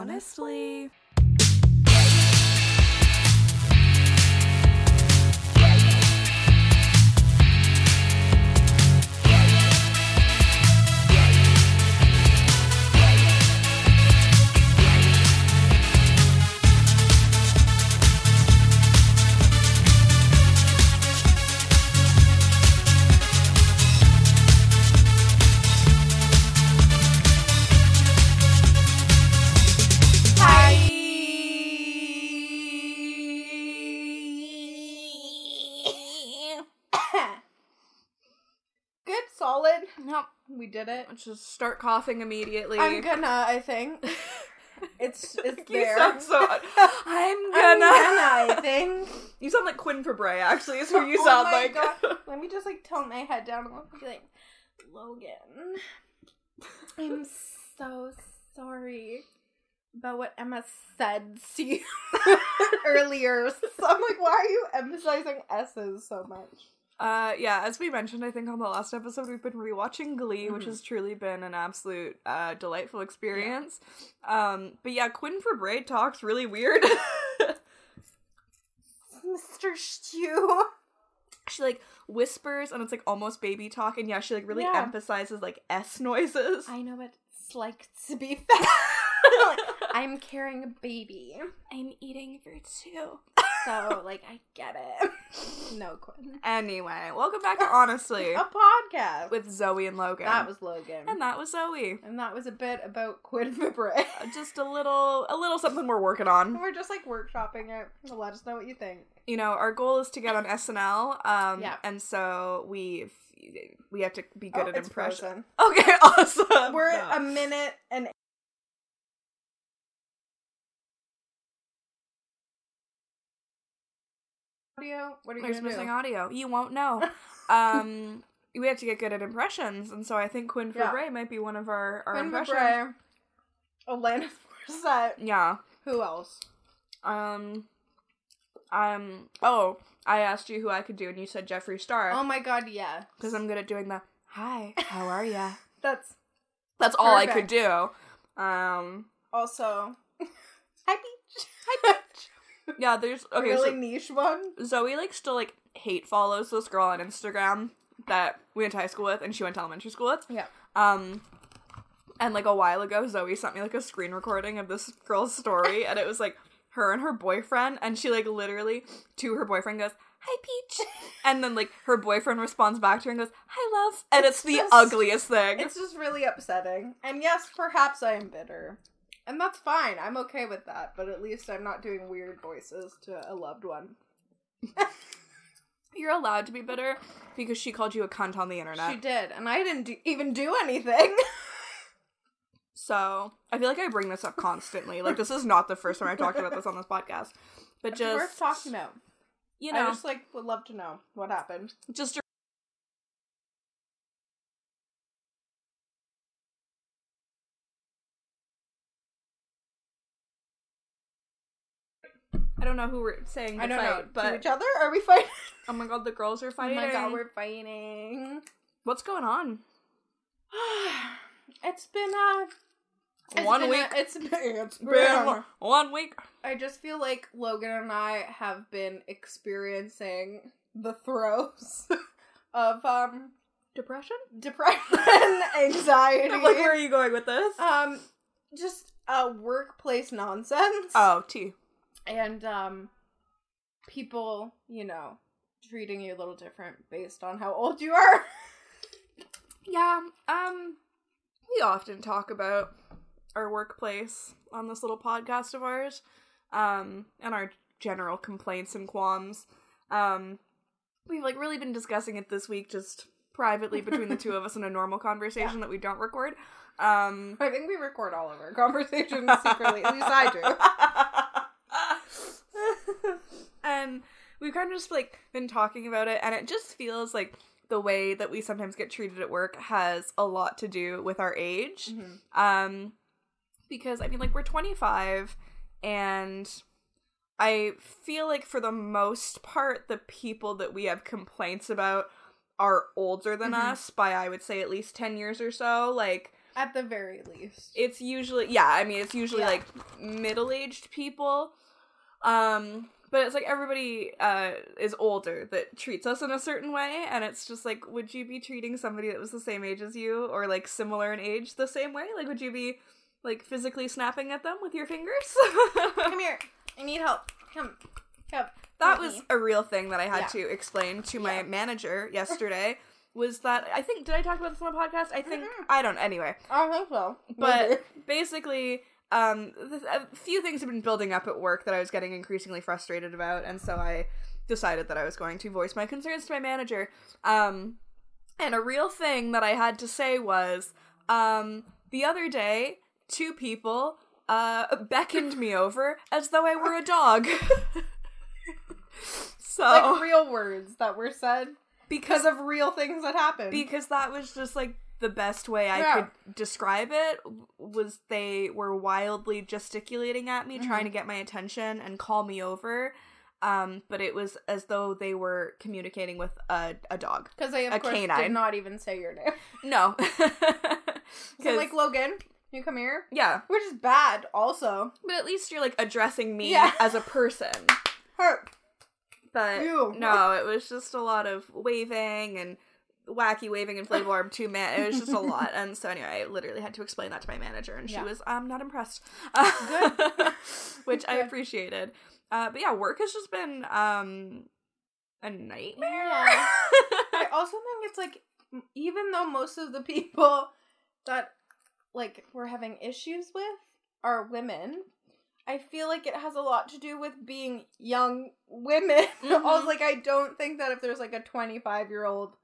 honestly. We did it. Let's just start coughing immediately. I'm gonna. I think it's it's you there. sound so. I'm I'm gonna. gonna. I think. You sound like Quinn Fabray, actually, is who you Oh sound my like. God. Let me just like tilt my head down and be like, Logan, I'm so sorry about what Emma said to you earlier. So I'm like, why are you emphasizing S's so much? Uh, yeah, as we mentioned, I think on the last episode, we've been rewatching Glee, which Mhm. has truly been an absolute uh, delightful experience. Um, but yeah, Quinn Fabray talks really weird. Mr. Schue. she like whispers, and it's like almost baby talk, and yeah, she like really Yeah. emphasizes like s noises. I know it's like to be fat. I'm carrying a baby. I'm eating for two. So, like, I get it. No, Quinn. Anyway, welcome back to Honestly A podcast. with Zoe and Logan. that was Logan. and that was Zoe. And that was a bit about Quinn Fabray. Uh, Just a little, a little something we're working on. We're just like workshopping it. Let us know what you think. you know, our goal is to get on SNL. Um, Yeah. and so we we have to be good Oh, at it's impression. frozen. Okay, awesome. We're a minute and audio. What are you There's missing do? audio. You won't know. um, we have to get good at impressions, and so I think Quinn Yeah. Fabray might be one of our our Quinn impressions. Fabray, Alanis Morissette. Yeah. Who else? Um. Um. Oh, I asked you who I could do, and you said Jeffree Star Oh my god, yeah. because I'm good at doing the "Hi, how are ya?" That's That's all I could do. Um. also Hi Peach. Yeah. There's A okay. really so niche one. Zoe like still like hate follows this girl on Instagram that we went to high school with and she went to elementary school with. Yeah. Um and like a while ago Zoe sent me like a screen recording of this girl's story and it was like her and her boyfriend and she like literally to her boyfriend goes, Hi Peach and then like her boyfriend responds back to her and goes, Hi love and it's, It's the just- ugliest thing. It's just really upsetting. And yes, perhaps I am bitter. And that's fine. I'm okay with that. But at least I'm not doing weird voices to a loved one. You're allowed to be bitter because she called you a cunt on the internet. She did. And I didn't do- even do anything. So I feel like I bring this up constantly. Like this is not the first time I've talked about this on this podcast. But It's worth just talking about. you I know, just like would love to know what happened. just I don't know who we're saying to I don't fight, know. to but each other? Are we fighting? oh my god, the girls are fighting. Oh my god, we're fighting. What's going on? it's been uh it's One been a- week. it's been it's been one week. I just feel like Logan and I have been experiencing the throes of um Depression? depression, anxiety, like, where are you going with this? um just uh workplace nonsense. oh, T. and um people, you know, treating you a little different based on how old you are. Yeah, um, we often talk about our workplace on this little podcast of ours, um, and our general complaints and qualms. Um, we've like really been discussing it this week, just privately between the two of us in a normal conversation that we don't record. Um, I think we record all of our conversations secretly. At least I do. and we've kind of just like been talking about it, and it just feels like the way that we sometimes get treated at work has a lot to do with our age. Um, because I mean, like, we're 25, and I feel like for the most part, the people that we have complaints about are older than Mhm. us by, I would say, at least 10 years or so. Like, At the very least. it's usually yeah i mean it's usually Yeah. like middle-aged people um but it's like everybody uh is older that treats us in a certain way and it's just like would you be treating somebody that was the same age as you or like similar in age the same way like would you be like physically snapping at them with your fingers Come here. I need help. Come. Come. that was me. a real thing that i had Yeah. to explain to my Yeah. manager yesterday was that i think did i talk about this on the podcast i think Mm-mm. i don't anyway I think so. but Maybe. basically um a few things have been building up at work that i was getting increasingly frustrated about and so i decided that i was going to voice my concerns to my manager um and a real thing that i had to say was um the other day two people uh beckoned me over as though i were a dog so like real words that were said because because of real things that happened. because that was just like the best way I Yeah. could describe it was they were wildly gesticulating at me trying Mhm. to get my attention and call me over um but it was as though they were communicating with a, a dog Because they, of a course, canine. did not even say your name. no So, like, Logan, you come here? yeah Which is bad, also. but at least you're like addressing me Yeah. as a person Her. but Ew. no it was just a lot of waving and wacky waving and inflatable arm two man it was just a lot and so anyway i literally had to explain that to my manager and she Yeah. was um not impressed Good. which i appreciated uh but yeah work has just been um a nightmare Yeah. I also think it's like, even though most of the people that, like, we're having issues with are women, I feel like it has a lot to do with being young women. Mhm. was like, I don't think that if there's, like, a 25 year old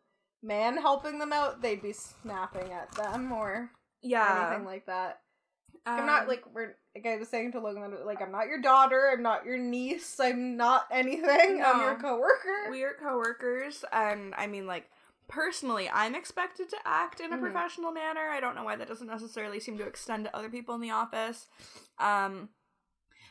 man helping them out, they'd be snapping at them or yeah anything like that. I'm not Um, like we're like I was saying to Logan like I'm not your daughter, I'm not your niece, I'm not anything. I'm your No. coworker. we are coworkers and i mean like personally i'm expected to act in a Mhm. professional manner i don't know why that doesn't necessarily seem to extend to other people in the office um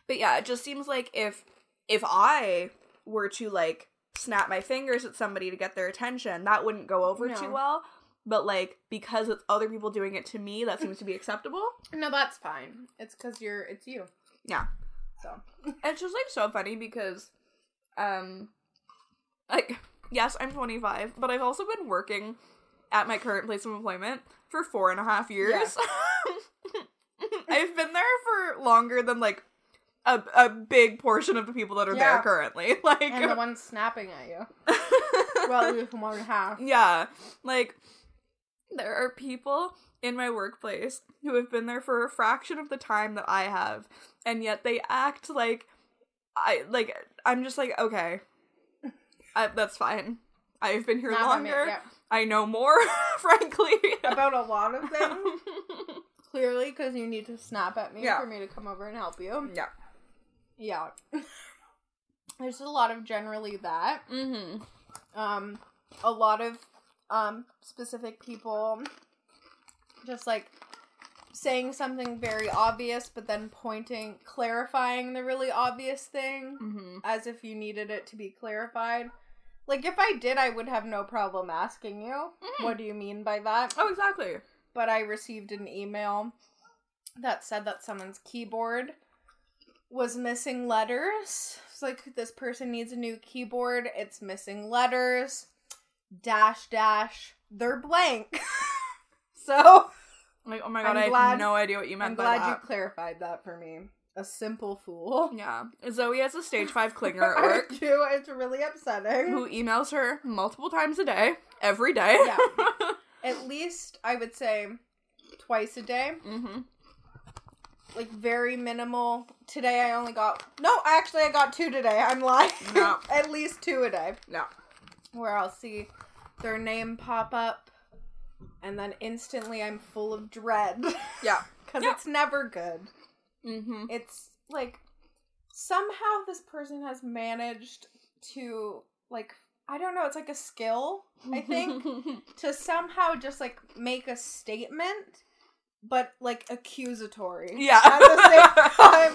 but yeah it just seems like if if i were to like snap my fingers at somebody to get their attention that wouldn't go over No. too well but like because it's other people doing it to me that seems to be acceptable No, that's fine. It's because you're it's you. Yeah. So it's just like so funny because um like yes i'm 25 but i've also been working at my current place of employment for four and a half years i've been there for longer than like a, a big portion of the people that are there currently like and the one snapping at you. Well, at least and a half. yeah like there are people in my workplace who have been there for a fraction of the time that i have and yet they act like i like i'm just like okay I, that's fine i've been here I'm longer yeah. i know more frankly About a lot of things. Clearly, because you need to snap at me Yeah. for me to come over and help you. yeah Yeah. There's a lot of generally that. mm-hmm um a lot of um specific people just like saying something very obvious but then pointing clarifying the really obvious thing mm-hmm as if you needed it to be clarified like if i did i would have no problem asking you Mhm. what do you mean by that oh exactly but i received an email that said that someone's keyboard was missing letters. It's like this person needs a new keyboard. It's missing letters. Dash dash. They're blank. so like oh my god I'm i glad- have no idea what you meant I'm by glad that you clarified that for me. A simple fool. yeah zoe has a stage five clinger at I work do. It's really upsetting. who emails her multiple times a day, every day. Yeah. At least I would say twice a day. mm-hmm. Like very minimal. Today I only got no, actually I got two today. I'm lying. No. At least two a day. No. Where I'll see their name pop up and then instantly I'm full of dread. Yeah. Cuz Yeah. it's never good. Mm-hmm. It's like somehow this person has managed to like I don't know, it's like a skill, I think, to somehow just like make a statement but like accusatory yeah. at the same time.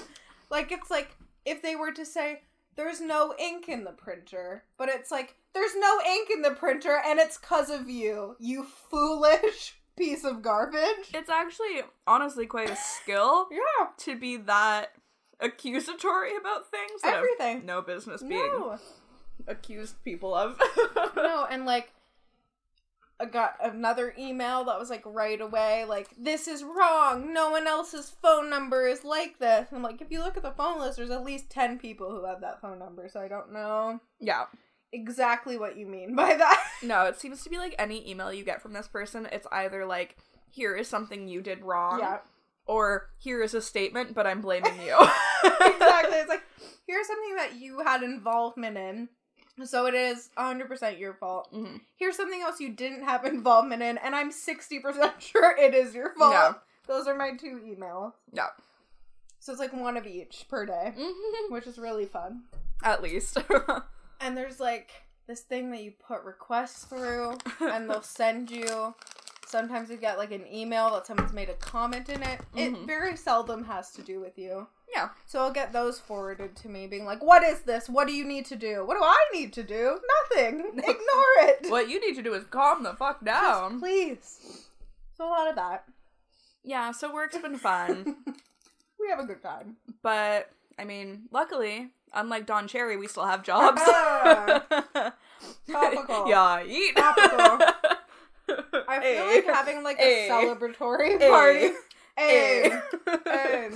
Like it's like if they were to say there's no ink in the printer, but it's like there's no ink in the printer and it's cuz of you, you foolish piece of garbage. It's actually honestly quite a skill Yeah, to be that accusatory about things everything. no business being No, accused people of. no, and like, I got another email that was like right away, like this is wrong. No one else's phone number is like this. I'm like, if you look at the phone list, there's at least ten people who have that phone number, so I don't know yeah. exactly what you mean by that. No, it seems to be like any email you get from this person, it's either like, here is something you did wrong, yeah, or here is a statement, but I'm blaming you. exactly. It's like here's something that you had involvement in. So it is 100% your fault. Mhm. Here's something else you didn't have involvement in, and I'm 60% sure it is your fault. Those are my two emails. Yeah. So it's like one of each per day, Mhm. which is really fun. At least. And there's like this thing that you put requests through, and they'll send you. Sometimes you get like an email that someone's made a comment in it. It Mhm. very seldom has to do with you. yeah. So I'll get those forwarded to me, being like, "What is this? What do you need to do? What do I need to do? Nothing. Ignore it. What you need to do is calm the fuck down. Just please." So a lot of that. Yeah, so work's been fun. we have a good time. but, I mean, luckily, unlike Don Cherry, we still have jobs. Topical. Yeah, eat. Topical. I feel Hey. like having like a Hey. celebratory Hey. party. Hey. Hey. Hey.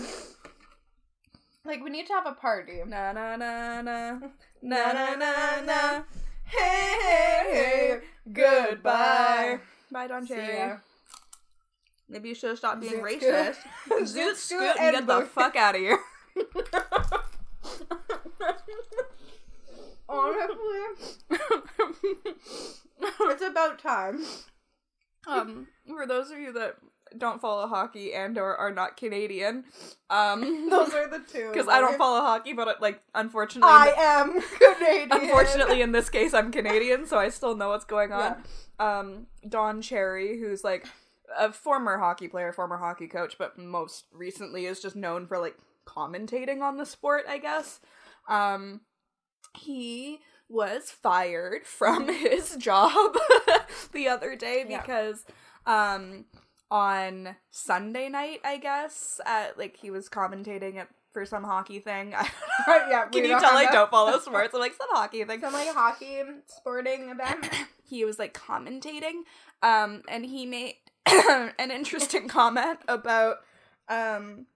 Like we need to have a party. Na na na na na na na na. Hey, hey, hey. Goodbye. Bye, Don Cherry. Maybe you should have stopped being Zoot racist. scoot. Zoot scoot scoot and get the fuck out of here. Honestly, it's about time. Um, for those of you that don't follow hockey and or are not Canadian, um, Those are the two. because I don't follow hockey, but like unfortunately, I am Canadian. unfortunately in this case I'm Canadian, so I still know what's going on. Um, Don Cherry, who's like a former hockey player, former hockey coach, but most recently is just known for like commentating on the sport, I guess. Um, he was fired from his job the other day Yeah. because um on Sunday night, I guess, at like he was commentating at for some hockey thing. I Right, yeah. Can you tell I that. don't follow sports? I'm like some hockey thing. Some like hockey sporting event. He was like commentating, um, and he made an interesting comment about um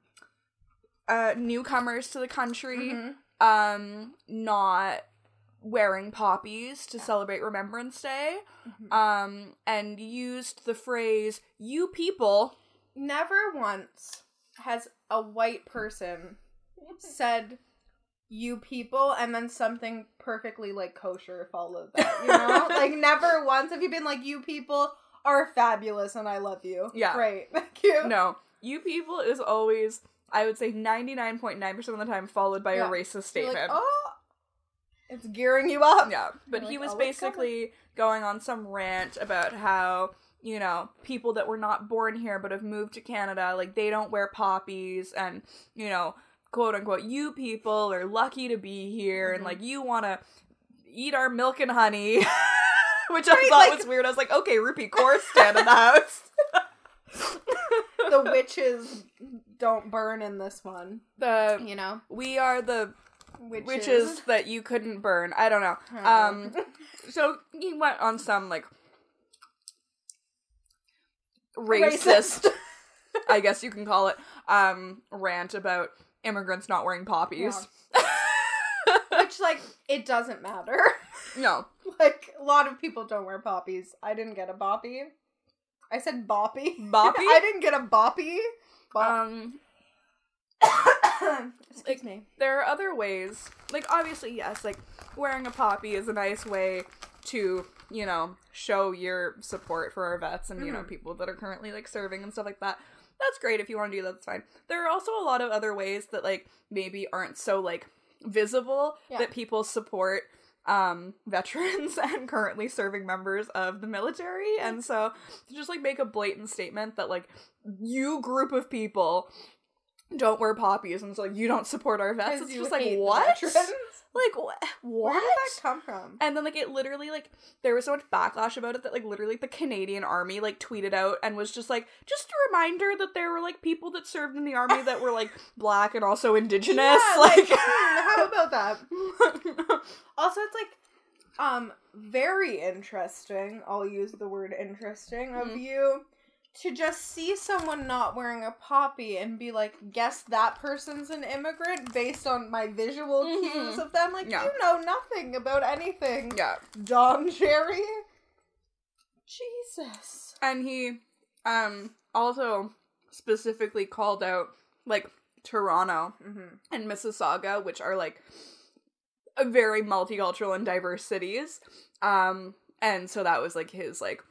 uh newcomers to the country Mhm. um not wearing poppies to celebrate Remembrance Day. Mhm. Um and used the phrase you people Never once has a white person said you people and then something perfectly like kosher followed that. You know? like never once have you been like you people are fabulous and I love you. Yeah. Great. Thank you. No, you people is always I would say 99.9% of the time followed by Yeah. a racist statement. like, oh it's gearing you up. Yeah, but You're he was "Oh, coming." basically going on some rant about how, you know, people that were not born here but have moved to Canada, like they don't wear poppies and, you know, quote unquote, you people are lucky to be here and Mhm. like you want to eat our milk and honey. Which I thought like- was weird. I was like, okay, Rupi Kaur stand in the house. the witches don't burn in this one. the You know? we are the Witches. witches that you couldn't burn. I don't know. Um so he went on some like racist, I guess you can call it, um, rant about immigrants not wearing poppies. Which like it doesn't matter. no. Like a lot of people don't wear poppies. I didn't get a boppy. I said boppy. Boppy? I didn't get a boppy. Bop- Um Excuse me. there are other ways. Like obviously, yes, like wearing a poppy is a nice way to, you know, show your support for our vets and, you know, Mhm. people that are currently like serving and stuff like that. That's great if you want to do that, that's fine. There are also a lot of other ways that like maybe aren't so like visible Yeah. that people support um veterans and currently serving members of the military and so to just like make a blatant statement that like you group of people don't wear poppies, and it's like you don't support our vets It's just like what? Like what? Where did that come from? And then like it literally like there was so much backlash about it that like literally the Canadian army like tweeted out and was just like just a reminder that there were like people that served in the army that were like black and also indigenous. Yeah, like, hmm, how about that? Also, it's like um very interesting. I'll use the word interesting of Mhm. you to just see someone not wearing a poppy and be like, guess that person's an immigrant based on my visual Mhm. cues of them. Like Yeah. you know nothing about anything. yeah. Don Cherry. Jesus. And he um also specifically called out like Toronto Mm-hmm. and Mississauga, which are like a very multicultural and diverse cities. Um and so that was like his like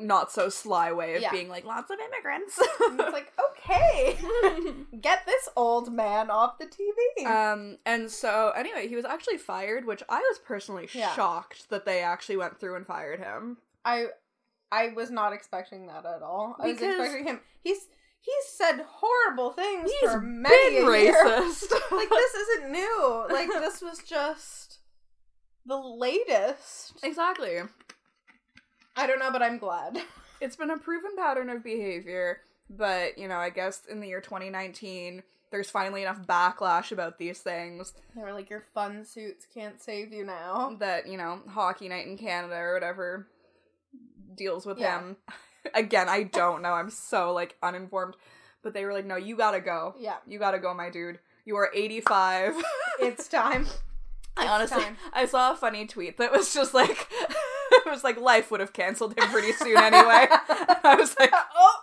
not so sly way of Yeah. being like lots of immigrants. It's like, okay, get this old man off the TV. um and so anyway, he was actually fired, which I was personally Yeah. shocked that they actually went through and fired him. I I was not expecting that at all. I was expecting him. He's he's said horrible things He's for many been racist. like this isn't new. Like this was just the latest. exactly. I don't know, but I'm glad. It's been a proven pattern of behavior, but you know, I guess in the year 2019, there's finally enough backlash about these things They were like, your fun suits can't save you now. that, you know, Hockey Night in Canada or whatever deals with Yeah. him. Again, I don't know. I'm so like uninformed, but they were like, "No, you got to go. Yeah, You got to go, my dude. You are 85." it's time. I honestly, time. I saw a funny tweet that was just like, it was like life would have canceled him pretty soon anyway. I was like, oh,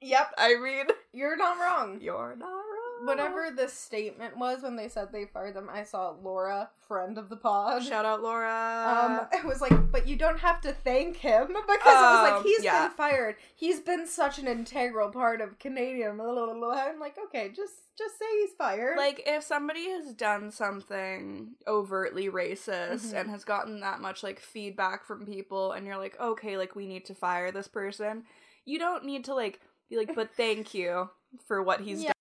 yep, I mean, you're not wrong. you're not wrong. Whatever the statement was when they said they fired them, I saw Laura, friend of the pod. Shout out Laura. Um, it was like, but you don't have to thank him because it was Um, like he's yeah. been fired. He's been such an integral part of Canadian. blah, blah, blah, blah. I'm like, okay, just just say he's fired. like if somebody has done something overtly racist Mhm. and has gotten that much like feedback from people and you're like, okay, like we need to fire this person, you don't need to like be like, but thank you for what he's Yeah.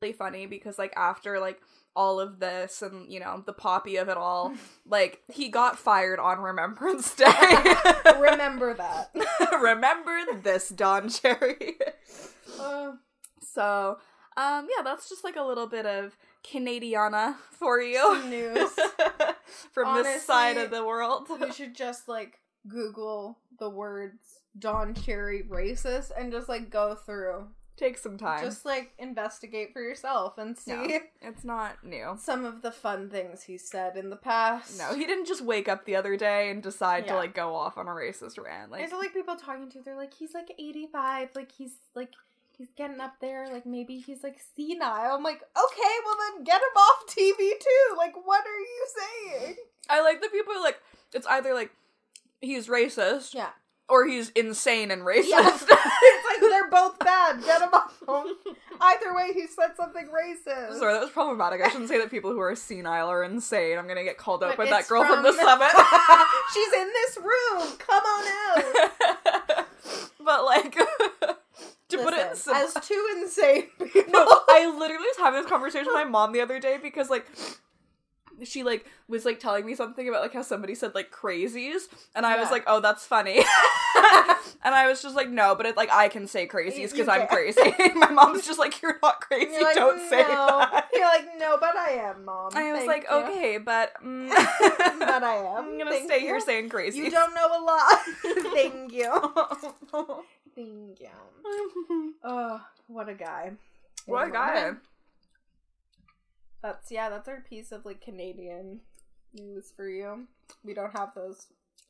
Really funny because like after like all of this and you know the poppy of it all like he got fired on remembrance day remember that. remember this don cherry Uh, so um yeah that's just like a little bit of canadiana for you news. from this side of the world you should just like Google the words Don Cherry racist and just like go through. Take some time Just like investigate for yourself and see Yeah. it's not new some of the fun things he said in the past. no he didn't just wake up the other day and decide to like go off on a racist rant like There's like people talking to. They're like, he's like 85. Like he's like he's getting up there. Like maybe he's like senile. I'm like, okay, well then get him off TV too. Like what are you saying? I like the people who are like it's either like he's racist Yeah, or he's insane and racist. yeah. it's like they're both bad. Get him off. Either way, he said something racist. Sorry, that was problematic. I shouldn't say that people who are senile are insane. I'm gonna get called out by that girl from, from- the summit. She's in this room. Come on out. but like to put it in Listen, simple, as two insane people. no, I literally was having this conversation with my mom the other day because like she like was like telling me something about like how somebody said like crazies and I was like, "Oh, that's funny." and I was just like, "No, but it like I can say crazies because I'm crazy." my mom's just like, "You're not crazy. You're like, Don't say no. that." You're like, no, but I am, mom. I was Thank like, you." "Okay, but mm, but I am. I'm gonna Thank stay you. here saying crazy." You don't know a lot. Thank you. Thank you. Oh, what a guy. what a guy. That's yeah, that's our piece of like Canadian news for you. We don't have those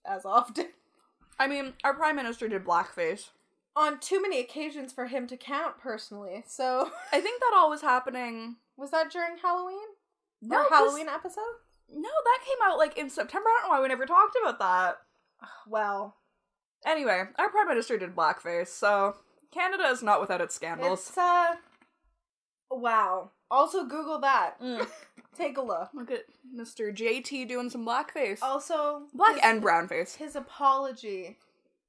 as often. I mean, our prime minister did blackface. On too many occasions for him to count personally. So I think that all was happening. was that during Halloween? No, Halloween episode? No, that came out like in September. I don't know why we never talked about that. Well, Anyway, our prime minister did blackface, so Canada is not without its scandals. It's uh wow. Also Google that. Mm. Take a look. Look at Mr. JT doing some blackface. Also Black his- and brown face. his apology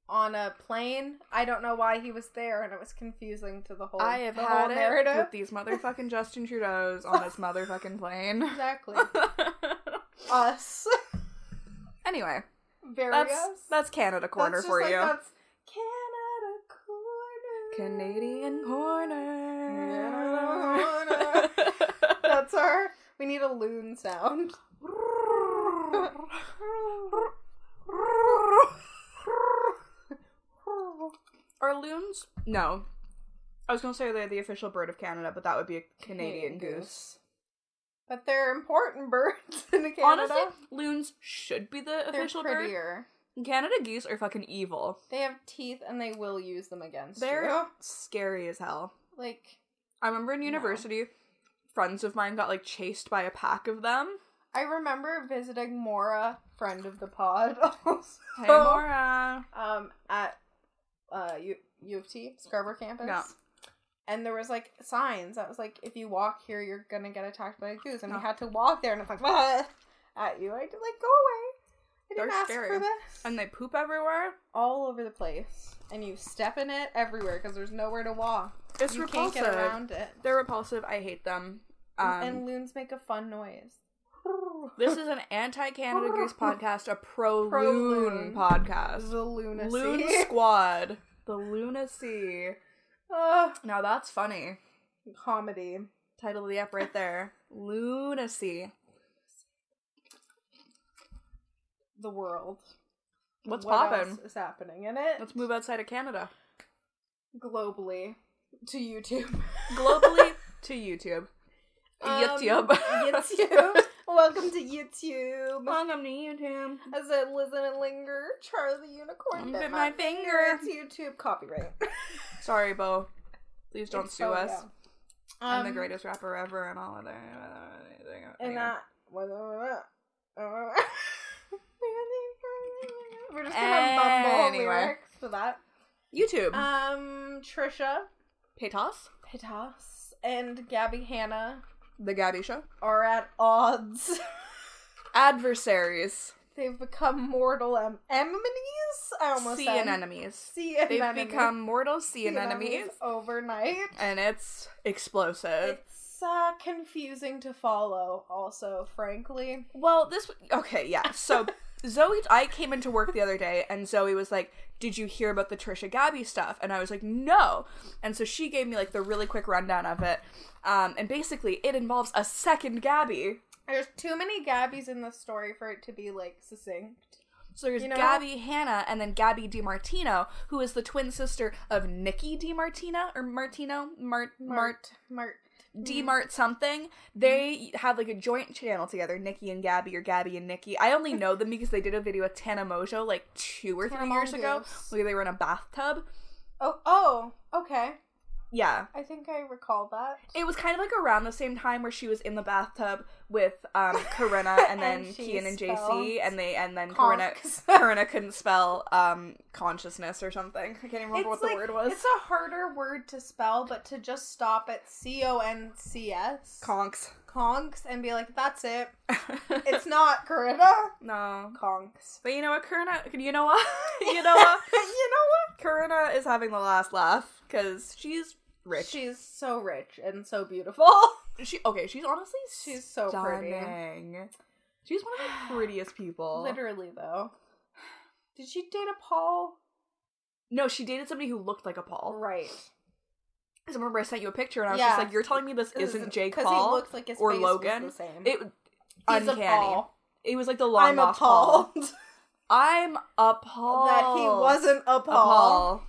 on a plane. I don't know why he was there and it was confusing to the whole I have had it narrative. with these motherfucking Justin Trudeau's on this motherfucking plane. Exactly. Us. anyway, Very that's us. that's Canada corner That's for like, you. That's Canada corner. Canadian corner. Canada That's our. We need a loon sound. Are loons? No. I was gonna say they're the official bird of Canada, but that would be a Canadian goose. But they're important birds in Canada. Honestly, loons should be the they're official bird. prettier. Canada geese are fucking evil. They have teeth and they will use them against you. They're scary as hell. Like, I remember in university, friends of mine got like chased by a pack of them. I remember visiting Mora, friend of the pod, also, Hey, Mora. um, at uh, U-, U of T, Scarborough campus. Yeah. And there was like signs that was like, if you walk here, you're gonna get attacked by a goose. And Yeah. we had to walk there, and it's like, "Ah," at you. I had like, go away. I didn't They're ask scary. for this. And they poop everywhere. All over the place. And you step in it everywhere because there's nowhere to walk. It's you repulsive. can't get around it. They're repulsive. I hate them. Um, and loons make a fun noise. this is an anti-Canada Goose podcast, a pro-loon podcast. the lunacy. Loon Squad. The lunacy. Ugh. Now that's funny. comedy. Title of the app right there. Lunacy. The world. What's What poppin'? is happening in it? Let's move outside of Canada. globally to YouTube. Globally to YouTube. Um, YouTube. YouTube. Welcome to YouTube. Welcome to YouTube. As I listen and linger, Charlie the Unicorn Bit bit my my finger. finger. It's YouTube copyright. Sorry, Bo. Please don't It's sue so- us. I'm the Um, greatest rapper ever and all of that. And uh, we're just gonna bumble Anyway. lyrics for that. YouTube. Um, Trisha Paytas. Pitas and Gabby Hanna The Gabby Show. are at odds. Adversaries. They've become mortal em- enemies. I almost Sea said anemones. sea They've anemones. become mortal sea Sea anemones. overnight. And it's explosive. It's uh, confusing to follow. Also, frankly, Well, this okay, yeah. So Zoe, I came into work the other day, and Zoe was like, "Did you hear about the Trisha Gabby stuff?" And I was like, "No." And so she gave me like the really quick rundown of it, um, and basically it involves a second Gabby. there's too many Gabbies in the story for it to be like succinct. So there's You know- Gabby Hanna, and then Gabby DeMartino, who is the twin sister of Nikki DeMartino or Martino Mart Mart Mart. Mm-hmm. D Mart something. They have like a joint channel together, Nikki and Gabby or Gabby and Nikki. I only know them because they did a video with Tana Mongeau like two or three years ago where they were in a bathtub. Oh, oh, okay. Yeah. I think I recall that. It was kind of like around the same time where she was in the bathtub with um Corinna and then And Kian and JC and they and then Corinna conks. Corinna couldn't spell um consciousness or something. I can't even remember what the word was. It's a harder word to spell, but to just stop at C O N C S Conks. conks and be like, that's it. It's not Corinna. no. Conks. But you know what, Corinna? You know what? you know what? you know what? Corinna is having the last laugh because she's rich. She's so rich and so beautiful. She okay. She's honestly She's so pretty. stunning. She's one of the prettiest people. Literally, though. Did she date a Paul? No, she dated somebody who looked like a Paul. Right. Because I remember I sent you a picture and I was Yeah. just like, "You're telling me this isn't Jake Because Paul he looks like his or face Logan?" The same. It He's uncanny. a Paul. It was like the long I'm lost Paul. I'm appalled that he wasn't a. Paul.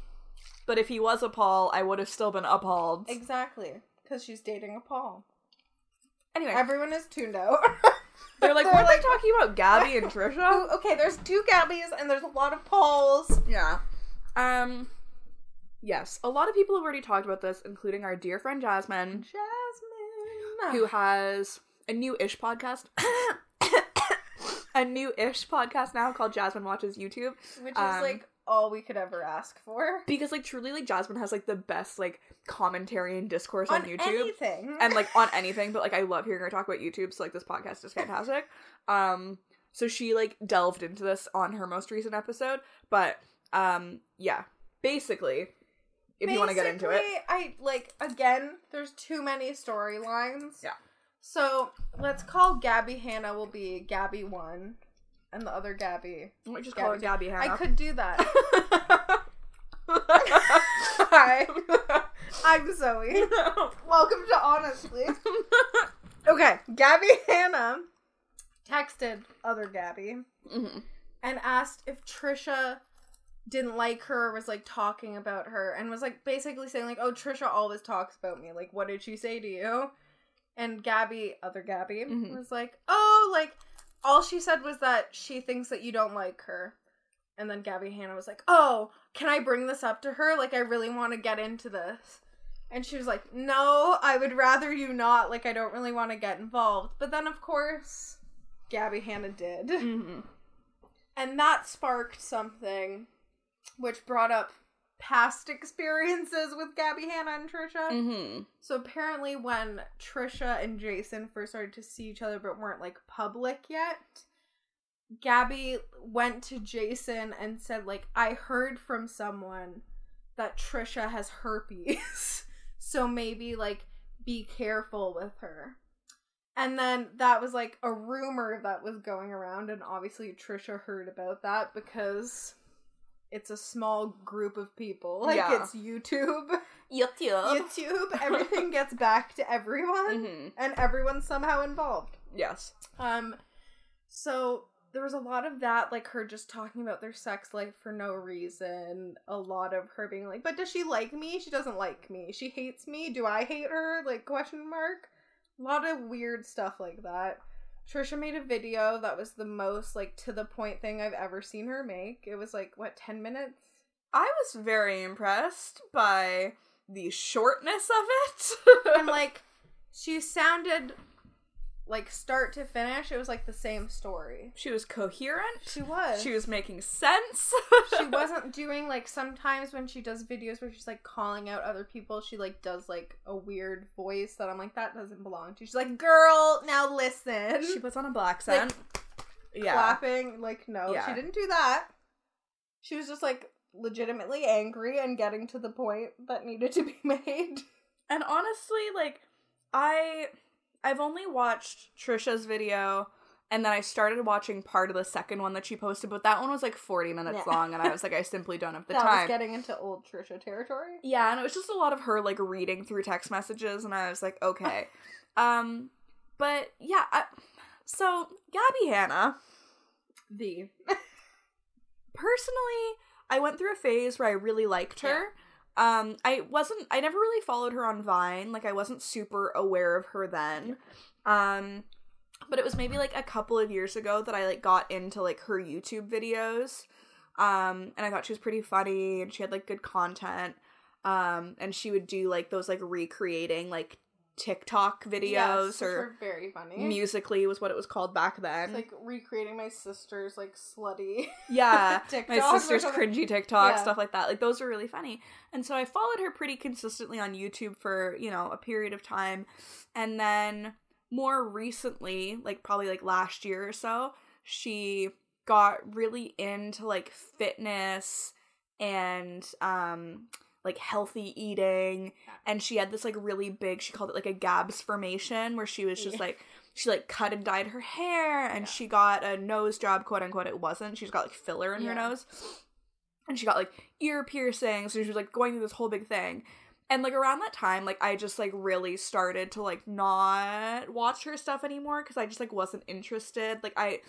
But if he was a Paul, I would have still been appalled. Exactly. Because she's dating a Paul. Anyway, Everyone is tuned out. they're like, they're "Weren't like- they talking about Gabby and Trisha?" okay, there's two Gabbies and there's a lot of Pauls. Yeah. Um yes, a lot of people have already talked about this, including our dear friend Jasmine, Jasmine. who has a new ish podcast. a new ish podcast now called Jasmine Watches YouTube. Which is um, like all we could ever ask for. because like truly like Jasmine has like the best like commentary and discourse on, On YouTube. anything. and like on anything but like i love hearing her talk about youtube so like this podcast is fantastic um so she like delved into this on her most recent episode but um yeah basically if you want to get into it I like again, there's too many storylines. Yeah. So let's call Gabby Hanna will be Gabby one and the other Gabby. we just call her gabby I could do that. Hi. I'm Zoe. Welcome to Honestly. Okay, Gabby Hanna texted other Gabby Mhm. and asked if Trisha didn't like her or was like talking about her and was like basically saying like, "Oh, Trisha always talks about me. Like, what did she say to you?" And Gabby, other Gabby, Mhm. was like, "Oh, like all she said was that she thinks that you don't like her." And then Gabby Hanna was like, "Oh, can I bring this up to her? Like I really want to get into this." And she was like, "No, I would rather you not. Like I don't really want to get involved." But then of course, Gabby Hanna did. Mhm. And that sparked something which brought up past experiences with Gabby Hanna and Trisha. Mhm. So apparently when Trisha and Jason first started to see each other but weren't like public yet, Gabby went to Jason and said like I heard from someone that Trisha has herpes. so maybe like be careful with her. And then that was like a rumor that was going around and obviously Trisha heard about that because it's a small group of people. Like Yeah. it's YouTube. YouTube. YouTube, everything gets back to everyone Mhm. and everyone's somehow involved. yes Um so there was a lot of that like her just talking about their sex life for no reason, a lot of her being like, "But does she like me? She doesn't like me. She hates me. Do I hate her?" like question mark. A lot of weird stuff like that. Trisha made a video that was the most like to the point thing I've ever seen her make. It was like what 10 minutes? i was very impressed by the shortness of it and like she sounded like start to finish it was like the same story. She was coherent. She was. She was making sense. She wasn't doing like sometimes when she does videos where she's like calling out other people she like does like a weird voice that i'm like that doesn't belong to. She's like girl now listen. She puts on a black scent. Yeah. clapping like no Yeah. she didn't do that. She was just like legitimately angry and getting to the point that needed to be made. And honestly, like I I've only watched Trisha's video and then I started watching part of the second one that she posted, but that one was like 40 minutes Yeah. long and I was like I simply don't have the that time. was getting into old trisha territory yeah, and it was just a lot of her like reading through text messages and I was like, okay. um but yeah, I, so Gabby Hanna, the personally, I went through a phase where I really liked her. Um, I wasn't. I never really followed her on Vine. Like, I wasn't super aware of her then. Um, but it was maybe like a couple of years ago that I like got into like her YouTube videos. Um, and I thought she was pretty funny and she had like good content. Um, and she would do like those like recreating like TikTok videos Yes, or very funny. Musical.ly was what it was called back then. It's like recreating my sister's like slutty. Yeah, TikTok my sister's cringy TikTok Yeah. stuff like that. Like those are really funny. And so I followed her pretty consistently on YouTube for, you know, a period of time. And then more recently, like probably like last year or so, she got really into like fitness and um like healthy eating and she had this like really big she called it like a gabs formation where she was just Yeah. like she like cut and dyed her hair and she got a nose job quote unquote it wasn't. She's got like filler in her nose. And she got like ear piercings so she was like going through this whole big thing. And like around that time like i just like really started to like not watch her stuff anymore because i just like wasn't interested. Like i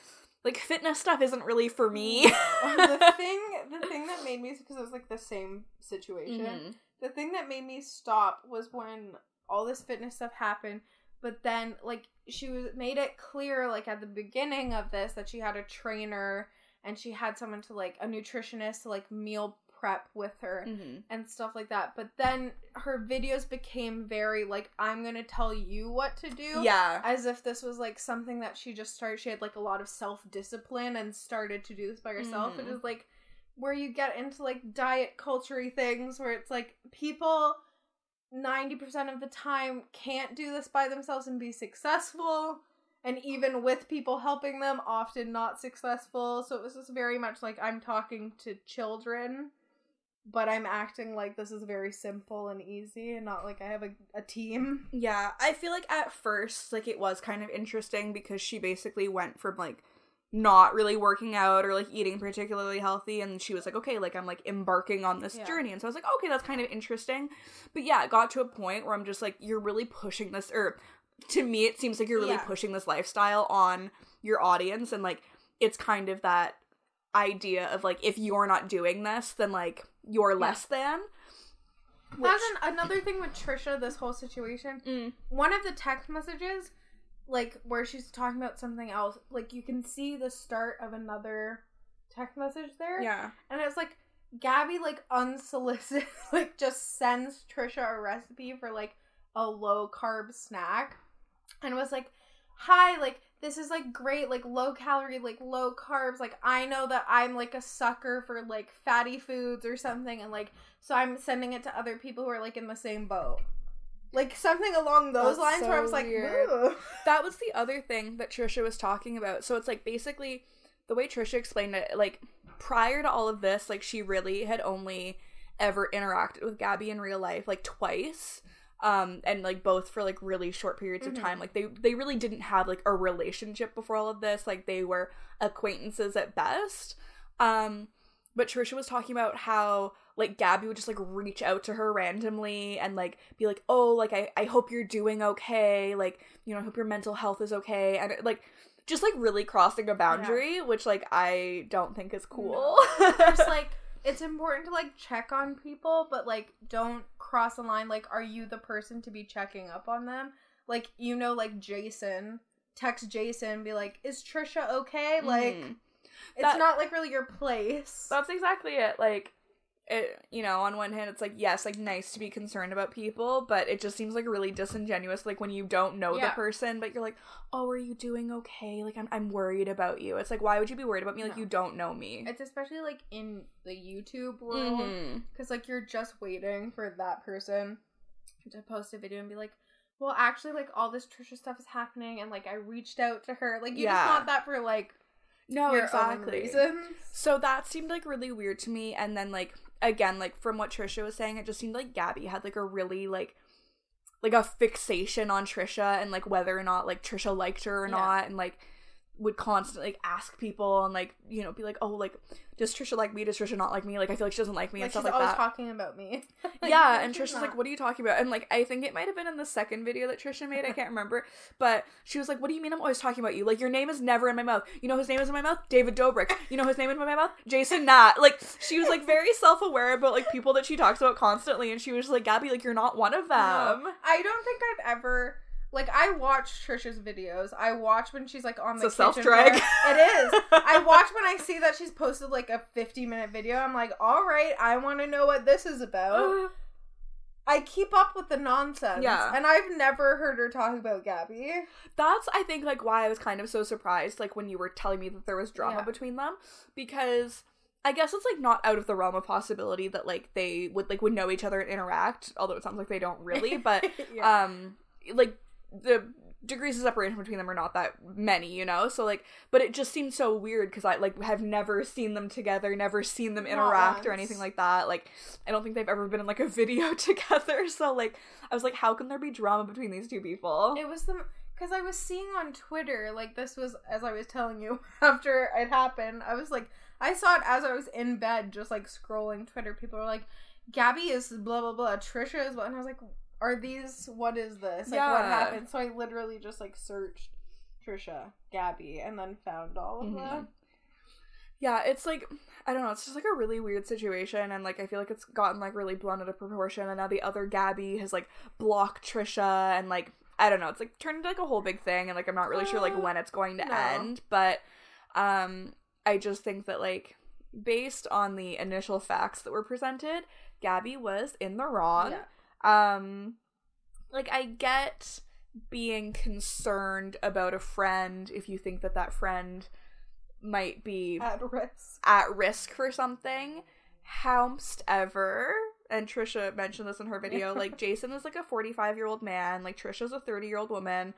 like fitness stuff isn't really for me the thing, the thing that made me because it was like the same situation. Mhm. The thing that made me stop was when all this fitness stuff happened. But then, like, she was made it clear, like at the beginning of this, that she had a trainer and she had someone to like a nutritionist to like meal prep with her Mhm. and stuff like that. But then her videos became very like, I'm gonna tell you what to do. yeah as if this was like something that she just started she had like a lot of self-discipline and started to do this by herself Mhm. it was like where you get into like diet culture things where it's like people 90% of the time can't do this by themselves and be successful and even with people helping them often not successful so it was just very much like i'm talking to children but i'm acting like this is very simple and easy and not like i have a, a team Yeah, I feel like at first, like it was kind of interesting because she basically went from like not really working out or like eating particularly healthy, and she was like, okay, like I'm like embarking on this Yeah. journey, and so I was like, okay, that's kind of interesting. But yeah, it got to a point where I'm just like, you're really pushing this, or to me, it seems like you're really Yeah. pushing this lifestyle on your audience, and like it's kind of that idea of like if you're not doing this, then like you're less than. Which, That's an, another thing with Trisha, this whole situation. Mm. One of the text messages, like where she's talking about something else, like you can see the start of another text message there. yeah. And it's like Gabby, like unsolicited, like just sends Trisha a recipe for like a low carb snack and was like, Hi, like this is like great, like low calorie, like low carbs. Like I know that I'm like a sucker for like fatty foods or something, and like so I'm sending it to other people who are like in the same boat. Like something along those That's lines where I was like, "Ooh." that was the other thing that Trisha was talking about. So it's like basically the way Trisha explained it, like prior to all of this, like she really had only ever interacted with Gabby in real life like twice. Um and like both for like really short periods Mhm. of time. Like they they really didn't have like a relationship before all of this. Like they were acquaintances at best. Um but Trisha was talking about how like Gabby would just like reach out to her randomly and like be like, "Oh, like I I hope you're doing okay. Like, you know, I hope your mental health is okay." And it, like just like really crossing a boundary, which like I don't think is cool. It's like it's important to like check on people, but like don't cross the line. Like, are you the person to be checking up on them? Like, you know, like Jason, text Jason, be like, "Is Trisha okay?" Like, Mhm. it's That- not like really your place. That's exactly it. Like it you know, on one hand it's like yes, like nice to be concerned about people, but it just seems like really disingenuous like when you don't know the person but you're like, "Oh, are you doing okay? Like I'm I'm worried about you." It's like why would you be worried about me like No. you don't know me? It's especially like in the YouTube world mm-hmm. because like you're just waiting for that person to post a video and be like. Well, actually, like all this Trisha stuff is happening, and like I reached out to her. Like you Yeah. just want that for like No, exactly. So that seemed like really weird to me. And then like again, like from what Trisha was saying, it just seemed like Gabby had like a really like like a fixation on Trisha and like whether or not like Trisha liked her or Yeah. not and like would constantly like ask people and like you know be like oh like does Trisha like me does Trisha not like me like I feel like she doesn't like me Like and stuff she's like always that talking about me. Like, yeah, and Trisha's like, "What are you talking about?" And like, I think it might have been in the second video that Trisha made. I can't remember, but she was like, "What do you mean? I'm always talking about you? Like, your name is never in my mouth. You know whose name is in my mouth? David Dobrik. You know whose name is in my mouth? Jason Nash." Like, she was like very self aware about like people that she talks about constantly, and she was like, "Gabby, like, you're not one of them." No. I don't think I've ever like I watch Trisha's videos. I watch when she's like on the kitchen self-drag. It is. I watch when I see that she's posted like a 50 minute video. I'm like, all right, I want to know what this is about. I keep up with the nonsense. Yeah. And I've never heard her talk about Gabby. That's I think like why I was kind of so surprised like when you were telling me that there was drama Yeah. between them because I guess it's like not out of the realm of possibility that like they would like would know each other and interact although it sounds like they don't really but yeah. um like the degrees of separation between them are not that many you know so like but it just seems so weird because i like have never seen them together never seen them interact or anything like that like i don't think they've ever been in like a video together so like i was like how can there be drama between these two people It was the because I was seeing on Twitter like this was as I was telling you after it happened. I was like I saw it as I was in bed, just like scrolling Twitter. People were like, "Gabby is blah blah blah, Trisha is," blah," and I was like, "Are these? What is this? Like what happened?" So I literally just like searched Trisha, Gabby, and then found all of Mhm. them. yeah it's like i don't know it's just like a really weird situation and like i feel like it's gotten like really blown out of proportion and now the other gabby has like blocked trisha and like i don't know it's like turned into like a whole big thing and like i'm not really sure like Uh, when it's going to no. end but um i just think that like based on the initial facts that were presented gabby was in the wrong Yeah. Um like i get being concerned about a friend if you think that that friend might be At risk. at risk for something. However, and Trisha mentioned this in her video, like Jason is like a 45 year old man, like Trisha's a 30 year old woman.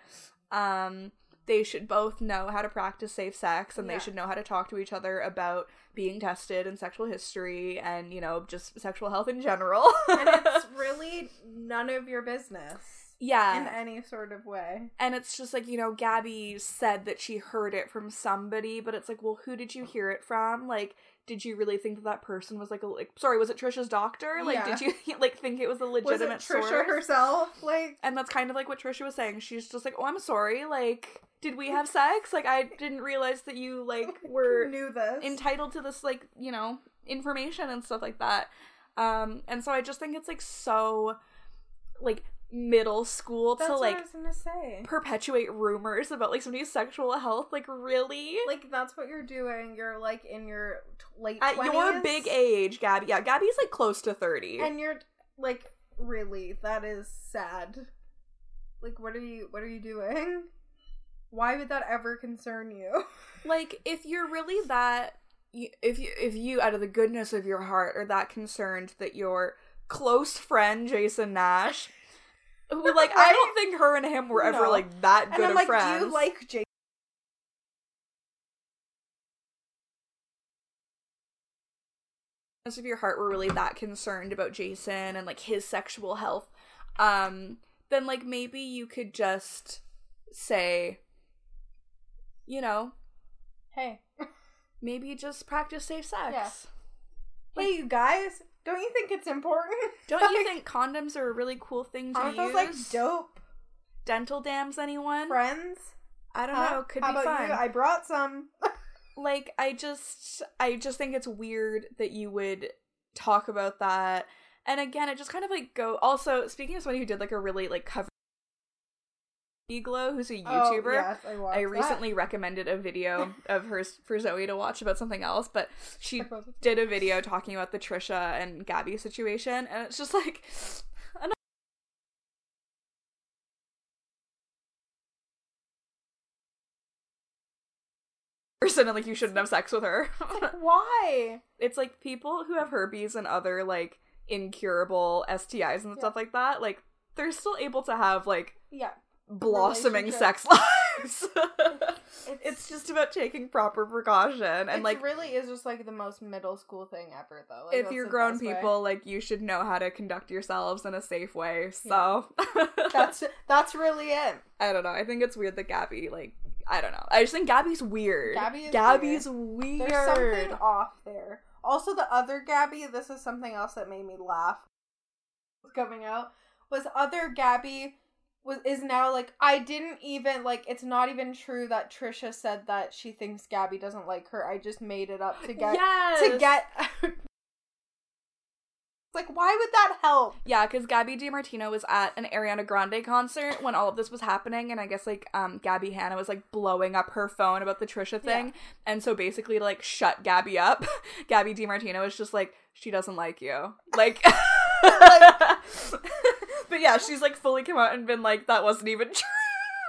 Um, they should both know how to practice safe sex and Yeah. they should know how to talk to each other about being tested and sexual history and, you know, just sexual health in general. and it's really none of your business yeah. in any sort of way. And it's just like, you know, Gabby said that she heard it from somebody, but it's like, well, who did you hear it from? Like, did you really think that that person was like a like sorry, was it Trisha's doctor? Like, Yeah. did you like think it was a Was it legitimate Trisha source? herself? Like, and that's kind of like what Trisha was saying. She's just like, "Oh, I'm sorry. Like, did we have sex? Like, I didn't realize that you like were knew this. entitled to this like you know information and stuff like that um and so i just think it's like so like middle school That's to what like I was gonna say. perpetuate rumors about like somebody's sexual health like really Like that's what you're doing. You're like in your t- late at 20s, your big age gabby yeah gabby's like close to 30 and you're like really that is sad. Like what are you what are you doing? Why would that ever concern you? like if you're really that if you if you out of the goodness of your heart are that concerned that your close friend jason nash who like i don't think her and him were ever No. like that good and good I'm of like, friends do you like Jake? goodness of your heart were really that concerned about jason and like his sexual health um then like maybe you could just say you know Hey, maybe just practice safe sex Yeah. hey, you guys, don't you think it's important? don't you think condoms are a really cool thing to use? Aren't use those like dope dental dams anyone friends? i don't Huh? know could How be fun you? I brought some. like i just i just think it's weird that you would talk about that and again it just kind of like go also speaking of somebody who did like a really like cover glow who's a oh, youtuber Oh, yes, I, I that. recently recommended a video of hers for Zoe to watch about something else, but she did a video talking about the Trisha and Gabby situation, and it's just like person, and like you shouldn't have sex with her. Why? it's like people who have herpes and other like incurable STIs and Yeah. stuff like that, like they're still able to have like Yeah. Blossoming sex lives. It's, it's just about taking proper precaution and like really is just like the most middle school thing ever, though. Like, if you're grown best way. people, like you should know how to conduct yourselves in a safe way. So that's that's really it. I don't know. I think it's weird that Gabby like I don't know. I just think Gabby's weird. Gabby is Gabby's weird. There's something off there. Also, the other Gabby, this is something else that made me laugh. Coming out was other Gabby was is now like I didn't even like it's not even true that Trisha said that she thinks Gabby doesn't like her. I just made it up to get yes. to get. like, why would that help? Yeah, because Gabby DeMartino was at an Ariana Grande concert when all of this was happening, and I guess like um Gabby Hanna was like blowing up her phone about the Trisha thing, and so basically to like shut Gabby up, Gabby DeMartino was just like she doesn't like you, like. but yeah, she's like fully come out and been like that wasn't even true.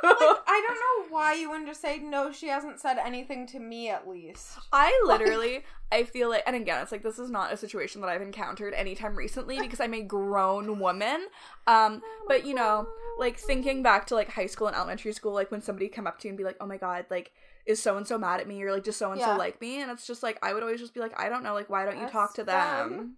Like, I don't know why you wouldn't just say no. She hasn't said anything to me, at least. I literally, I feel like, and again, it's like this is not a situation that I've encountered anytime recently because I'm a grown woman. Um, but you know, like thinking back to like high school and elementary school, like when somebody come up to you and be like, "Oh my god, like is so and so mad at me?" or like, "Does so and so like me?" And it's just like I would always just be like, "I don't know, like why don't you That's talk to them?"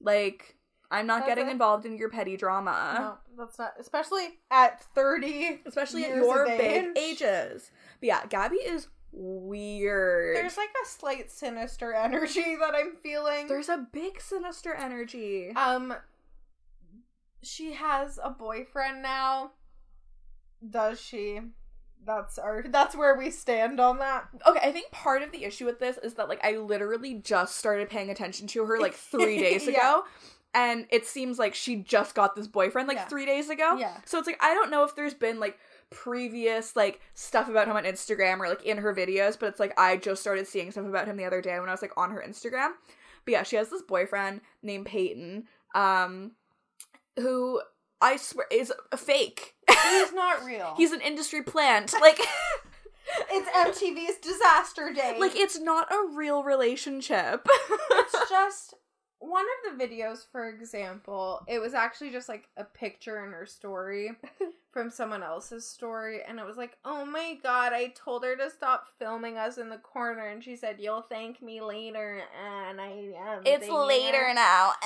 like I'm not That's getting it. involved in your petty drama. no, that's not. Especially at thirty, Especially at your big age. ages. But yeah, Gabby is weird. There's like a slight sinister energy that I'm feeling. There's a big sinister energy. um she has a boyfriend now. Does she? That's our that's where we stand on that. Okay, I think part of the issue with this is that like I literally just started paying attention to her like three days Yeah. And it seems like she just got this boyfriend like Yeah. three days ago. Yeah. So it's like I don't know if there's been like previous like stuff about him on Instagram or like in her videos, but it's like I just started seeing stuff about him the other day when I was like on her Instagram. But yeah, she has this boyfriend named Peyton, um, who I swear is a fake. He's not real. He's an industry plant. Like it's MTV's disaster day. Like it's not a real relationship. it's just one of the videos, for example, it was actually just like a picture in her story from someone else's story, and it was like, oh my god, I told her to stop filming us in the corner, and she said, you'll thank me later, and I am. it's later her." now.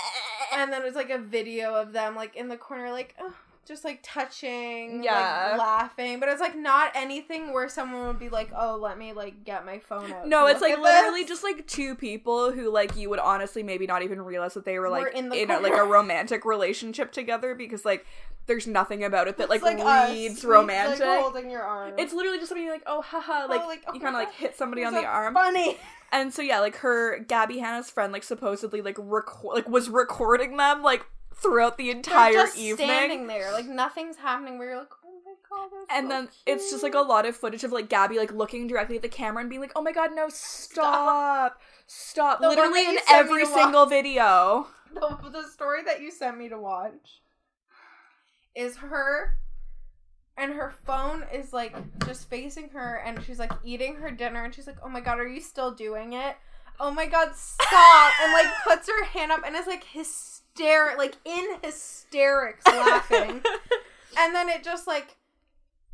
And then it was like a video of them like in the corner, like, oh, just like touching, Yeah. like laughing, but it's like not anything where someone would be like, oh, let me like get my phone out. No, it's like literally this." just like two people who like you would honestly maybe not even realize that they were like Were in in a, like a romantic relationship together because like there's nothing about it that like, us, reads romantic. Like, holding your arm. it's literally just something like, oh haha, oh, like, like, oh you kind of like hit somebody on There's the arm. Funny. And so yeah, like her Gabby Hanna's friend like supposedly like record like was recording them like throughout the entire They're just evening. standing there, like nothing's happening. Where you're like, oh my god, and so then it's just like a lot of footage of like Gabby like looking directly at the camera and being like, "Oh my god, no, stop, stop!" One Literally in you sent me every to watch. single video. the, the story that you sent me to watch is her and her phone is like just facing her and she's like eating her dinner and she's like oh my god are you still doing it oh my god stop and like puts her hand up and is like hysteric like in hysterics laughing. And then it just like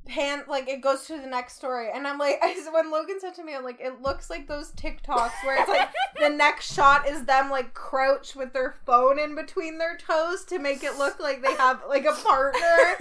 pan like it goes to the next story. And i'm like I, when logan said to me i'm like it looks like those tiktoks where it's like the next shot is them like crouch with their phone in between their toes to make it look like they have like a partner.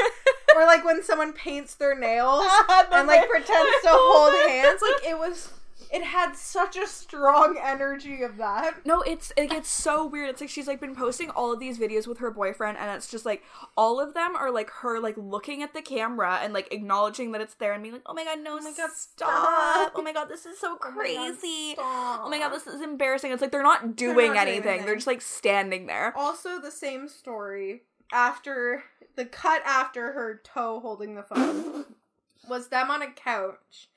Or like when someone paints their nails and like pretends to hold hands. Like it was it had such a strong energy of that No, it's it gets so weird. It's like she's like been posting all of these videos with her boyfriend, and it's just like all of them are like her like looking at the camera and like acknowledging that it's there and being like, "Oh my god, no, oh my God, stop! stop. Oh my god, this is so Oh my God, crazy! Oh my god, this is embarrassing." It's like they're not doing not doing anything; they're just like standing there. also the same story after the cut after her toe holding the phone was them on a couch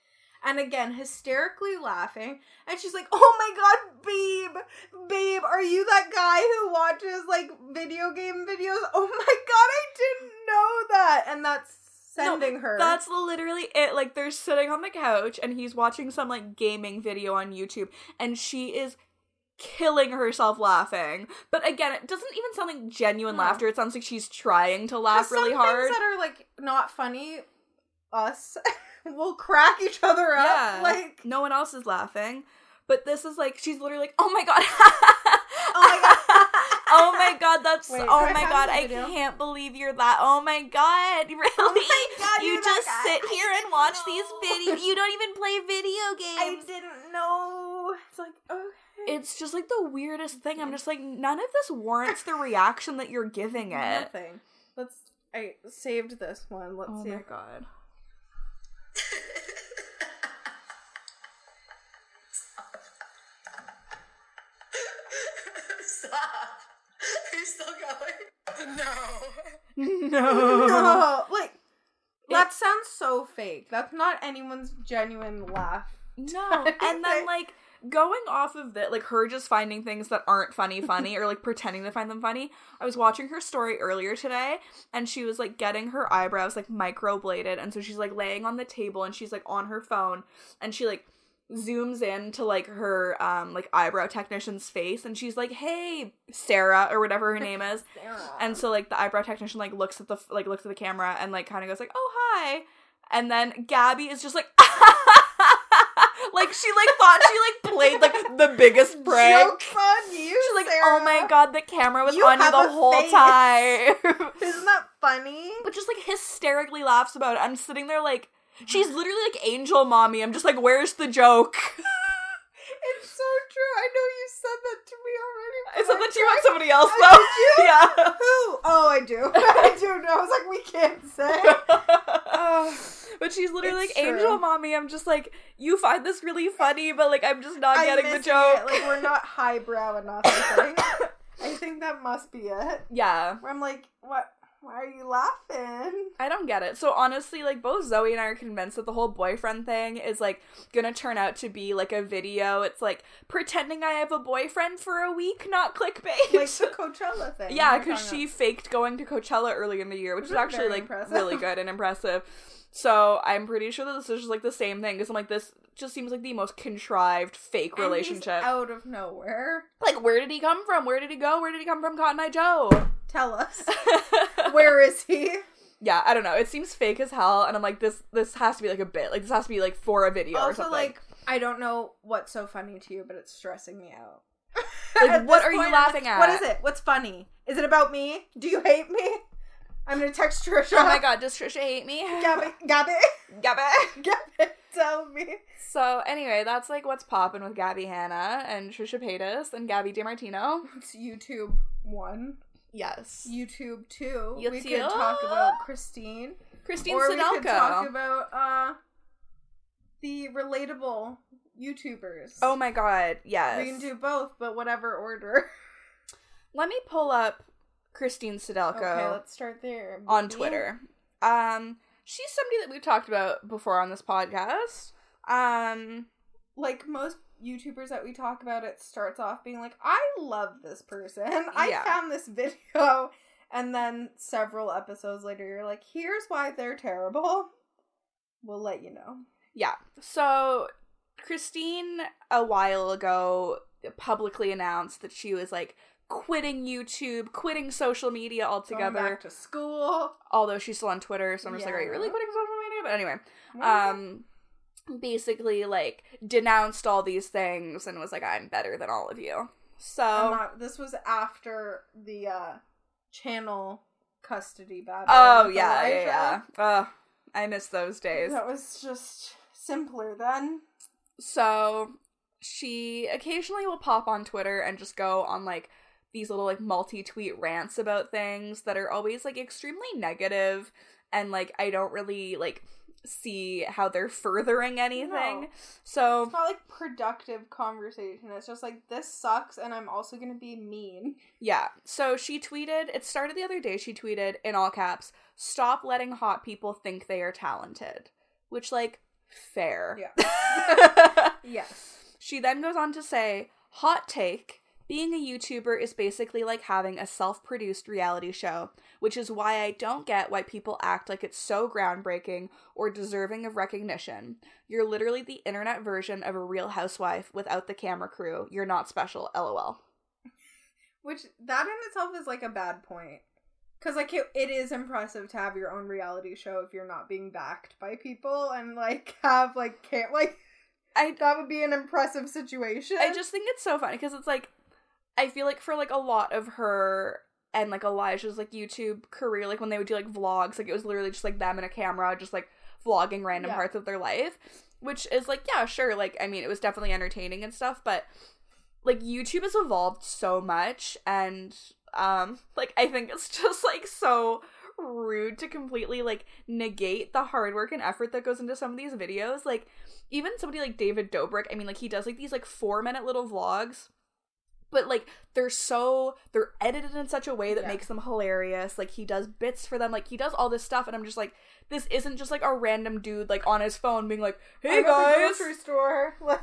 and again hysterically laughing and she's like oh my god babe babe are you that guy who watches like video game videos oh my god i didn't know that and that's sending her That's literally it. Like they're sitting on the couch and he's watching some like gaming video on YouTube and she is killing herself laughing. But again, it doesn't even sound like genuine No. laughter. It sounds like she's trying to laugh some really things hard. that are like not funny us will crack each other up Yeah. like no one else is laughing. But this is like she's literally like, "Oh my god." Oh my God. oh my god, that's Wait, oh my god, I video? can't believe you're that. Oh my god, really? Oh my God, you just sit I here and watch know. these videos. You don't even play video games. I didn't know. It's like okay. It's just like the weirdest thing. I'm just like, none of this warrants the reaction that you're giving it. nothing. Let's. I saved this one. Let's Oh see. my god. Still going? No. No. No, like that sounds so fake. That's not anyone's genuine laugh. No. And then like going off of that, like her just finding things that aren't funny funny or like pretending to find them funny. I was watching her story earlier today and she was like getting her eyebrows like microbladed and so she's like laying on the table and she's like on her phone and she like zooms in to like her um like eyebrow technician's face and she's like, "Hey, Sarah or whatever her name is." And so like the eyebrow technician like looks at the like looks at the camera and like kind of goes like, "Oh hi," and then Gabby is just like, like she like thought she like played like the biggest prank. Jokes on you. She's like, Sarah. "Oh my god, the camera was You on you the whole face." time." Isn't that funny? but just like hysterically laughs about it. I'm sitting there like. She's literally like angel mommy. I'm just like, where's the joke? It's so true. I know you said that to me already. I said that to you about somebody else though. yeah. Who? Oh, I do. I do know. I was like, we can't say. Oh. but she's literally It's like angel mommy. I'm just like, you find this really funny, but like I'm just not I'm getting the joke. it. Like we're not highbrow enough. I think. I think that must be it. yeah. Where I'm like, what? Why are you laughing? I don't get it. So honestly, like both Zoe and I are convinced that the whole boyfriend thing is like gonna turn out to be like a video. It's like pretending I have a boyfriend for a week, not clickbait. Like the Coachella thing. yeah, because she faked going to Coachella early in the year, which Which is actually like impressive. really good and impressive. So I'm pretty sure that this is just like the same thing because I'm like this just seems like the most contrived fake And relationship. out of nowhere. Like where did he come from? Where did he go? Where did he come from? Cotton Eye Joe. Tell us. Where is he? yeah, I don't know. It seems fake as hell, and I'm like this. This has to be like a bit. Like this has to be like for a video or something. like, I don't know what's so funny to you, but it's stressing me out. Like, what are you point, I'm laughing at? What is it? What's funny? Is it about me? Do you hate me? I'm gonna text Trisha. oh my god, does Trisha hate me? Gabby, Gabby, Gabby. Gabby, tell me. So anyway, that's like what's popping with Gabby Hanna and Trisha Paytas and Gabby DeMartino. It's YouTube one, Yes. YouTube two. we could talk about Christine, Christine or we could talk about uh the relatable YouTubers. Oh my god, yes. we can do both, but whatever order. Let me pull up Christine Sydelko Okay, let's start there. on. Twitter. Um, she's somebody that we've talked about before on this podcast. Um, like most YouTubers that we talk about, it starts off being like, I love this person. I Yeah. found this video. And then several episodes later, you're like, here's why they're terrible. We'll let you know. yeah. So Christine a while ago publicly announced that she was like quitting YouTube, quitting social media Going altogether. back to school. although she's still on Twitter, so I'm just like, are you really quitting social media? But anyway, What is it? um basically like denounced all these things and was like i'm better than all of you so not- this was after the uh, channel custody battle. oh yeah yeah yeah uh, i miss those days That was just simpler then. so she occasionally will pop on twitter and just go on like these little like multi-tweet rants about things that are always like extremely negative and like i don't really like see how they're furthering anything No. so It's not like productive conversation. It's just like this sucks, and I'm also gonna be mean. Yeah. So she tweeted, it started the other day, she tweeted in all caps, stop letting hot people think they are talented. Which, like, fair. Yeah. Yes. she then goes on to say, hot take. Being a YouTuber is basically like having a self produced reality show, which is why I don't get why people act like it's so groundbreaking or deserving of recognition. You're literally the internet version of a real housewife without the camera crew. You're not special, lol. Which that in itself is like a bad point. Cause like it, it is impressive to have your own reality show if you're not being backed by people and like have like can't like I that would be an impressive situation. I just think it's so funny because it's like I feel like for like a lot of her and like Elijah's like YouTube career, like when they would do like vlogs, like it was literally just like them and a camera, just like vlogging random Yeah. parts of their life, which is like yeah, sure, like I mean it was definitely entertaining and stuff, but like YouTube has evolved so much and um like I think it's just like so rude to completely like negate the hard work and effort that goes into some of these videos like even somebody like David Dobrik I mean like he does like these like 4 minute little vlogs but like they're so they're edited in such a way that Yeah. makes them hilarious like he does bits for them like he does all this stuff and I'm just like this isn't just like a random dude like on his phone being like hey I'm guys grocery store. Like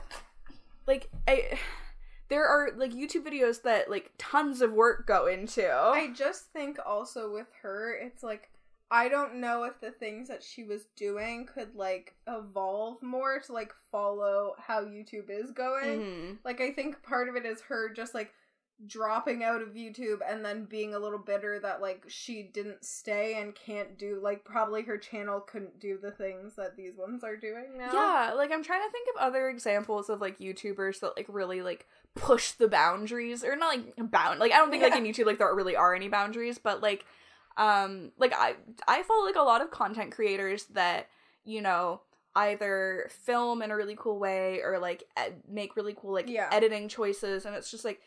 like I there are like YouTube videos that like tons of work go into. I just think also with her, it's like I don't know if the things that she was doing could like evolve more to like follow how YouTube is going. Mhm. Like I think part of it is her just like dropping out of YouTube and then being a little bitter that like she didn't stay and can't do like probably her channel couldn't do the things that these ones are doing now. Yeah, like I'm trying to think of other examples of like YouTubers that like really like push the boundaries or not like bound like I don't think like in YouTube like there really are any boundaries, but like um like I I follow like a lot of content creators that, you know, either film in a really cool way or like ed- make really cool like Yeah. editing choices and it's just like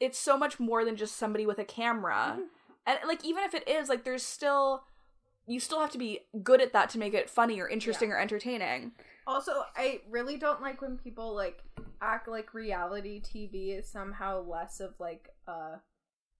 it's so much more than just somebody with a camera. Mhm. And like even if it is like there's still you still have to be good at that to make it funny or interesting or entertaining. Also, I really don't like when people like act like reality TV is somehow less of like uh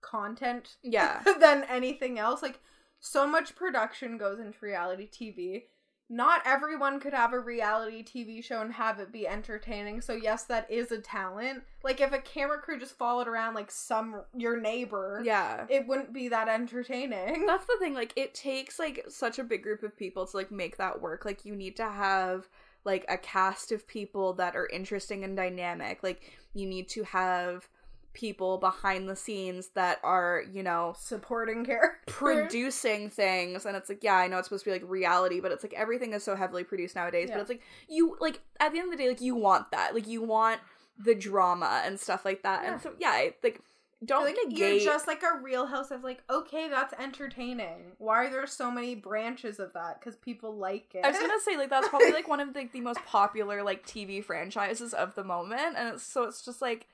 content Yeah. than anything else. Like so much production goes into reality TV. not everyone could have a reality TV show and have it be entertaining. So yes, that is a talent. Like if a camera crew just followed around like some your neighbor, Yeah. it wouldn't be that entertaining. That's the thing, like it takes like such a big group of people to like make that work. Like you need to have like a cast of people that are interesting and dynamic. Like you need to have people behind the scenes that are, you know, Supporting character. producing things. And it's like yeah i know it's supposed to be like reality but it's like everything is so heavily produced nowadays. Yeah. but it's like you like at the end of the day like you want that. Like you want the drama and stuff like that. Yeah. and so yeah I- like don't like negate you're just like a real house of like okay that's entertaining. Why are there so many branches of that? Because people like it. I was gonna say like that's probably like one of the, the most popular like TV franchises of the moment, and it's, so it's just like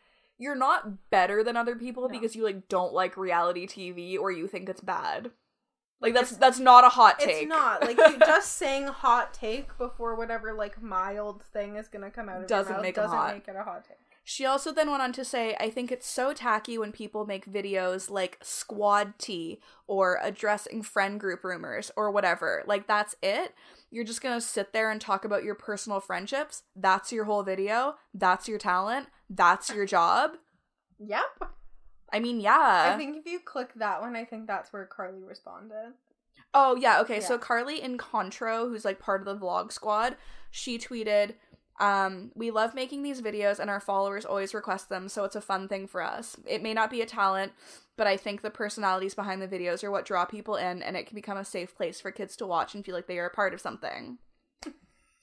you're not better than other people No. because you like don't like reality TV or you think it's bad. Like that's that's not a hot take. it's not like you just saying hot take before whatever like mild thing is gonna come out of Doesn't your mouth make doesn't hot. make it a hot take She also then went on to say, I think it's so tacky when people make videos like squad tea or addressing friend group rumors or whatever. Like, that's it. You're just gonna sit there and talk about your personal friendships. That's your whole video. That's your talent. That's your job. yep I mean, yeah. i think if you click that one i think that's where carly responded Oh yeah, okay. So Carly Incontro, who's like part of the vlog squad, she tweeted, um, we love making these videos and our followers always request them, so it's a fun thing for us. It may not be a talent, but I think the personalities behind the videos are what draw people in and it can become a safe place for kids to watch and feel like they are a part of something.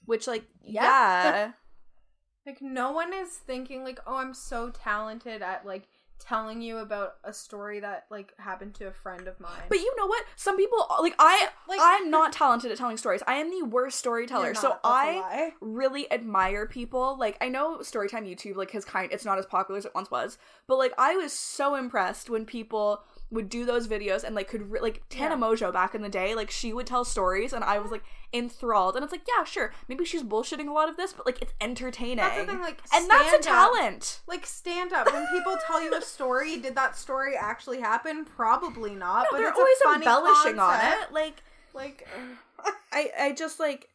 Which like Yeah. yeah. like no one is thinking like oh i'm so talented at like telling you about a story that like happened to a friend of mine But you know what? Some people like I Like- I'm not talented at telling stories. I am the worst storyteller. So not, that's a I lie. really admire people. Like I know Storytime YouTube like has kind it's not as popular as it once was, but like I was so impressed when people would do those videos and like could re- like Tana Yeah. Mongeau back in the day, like she would tell stories and I was like enthralled. And it's like, yeah, sure, maybe she's bullshitting a lot of this, but like it's entertaining. That's the thing, like, and that's a up. talent. Like stand up. When people tell you a story, did that story actually happen? Probably not. No, but they're it's a always funny embellishing concept. on it. Like Like, I I just like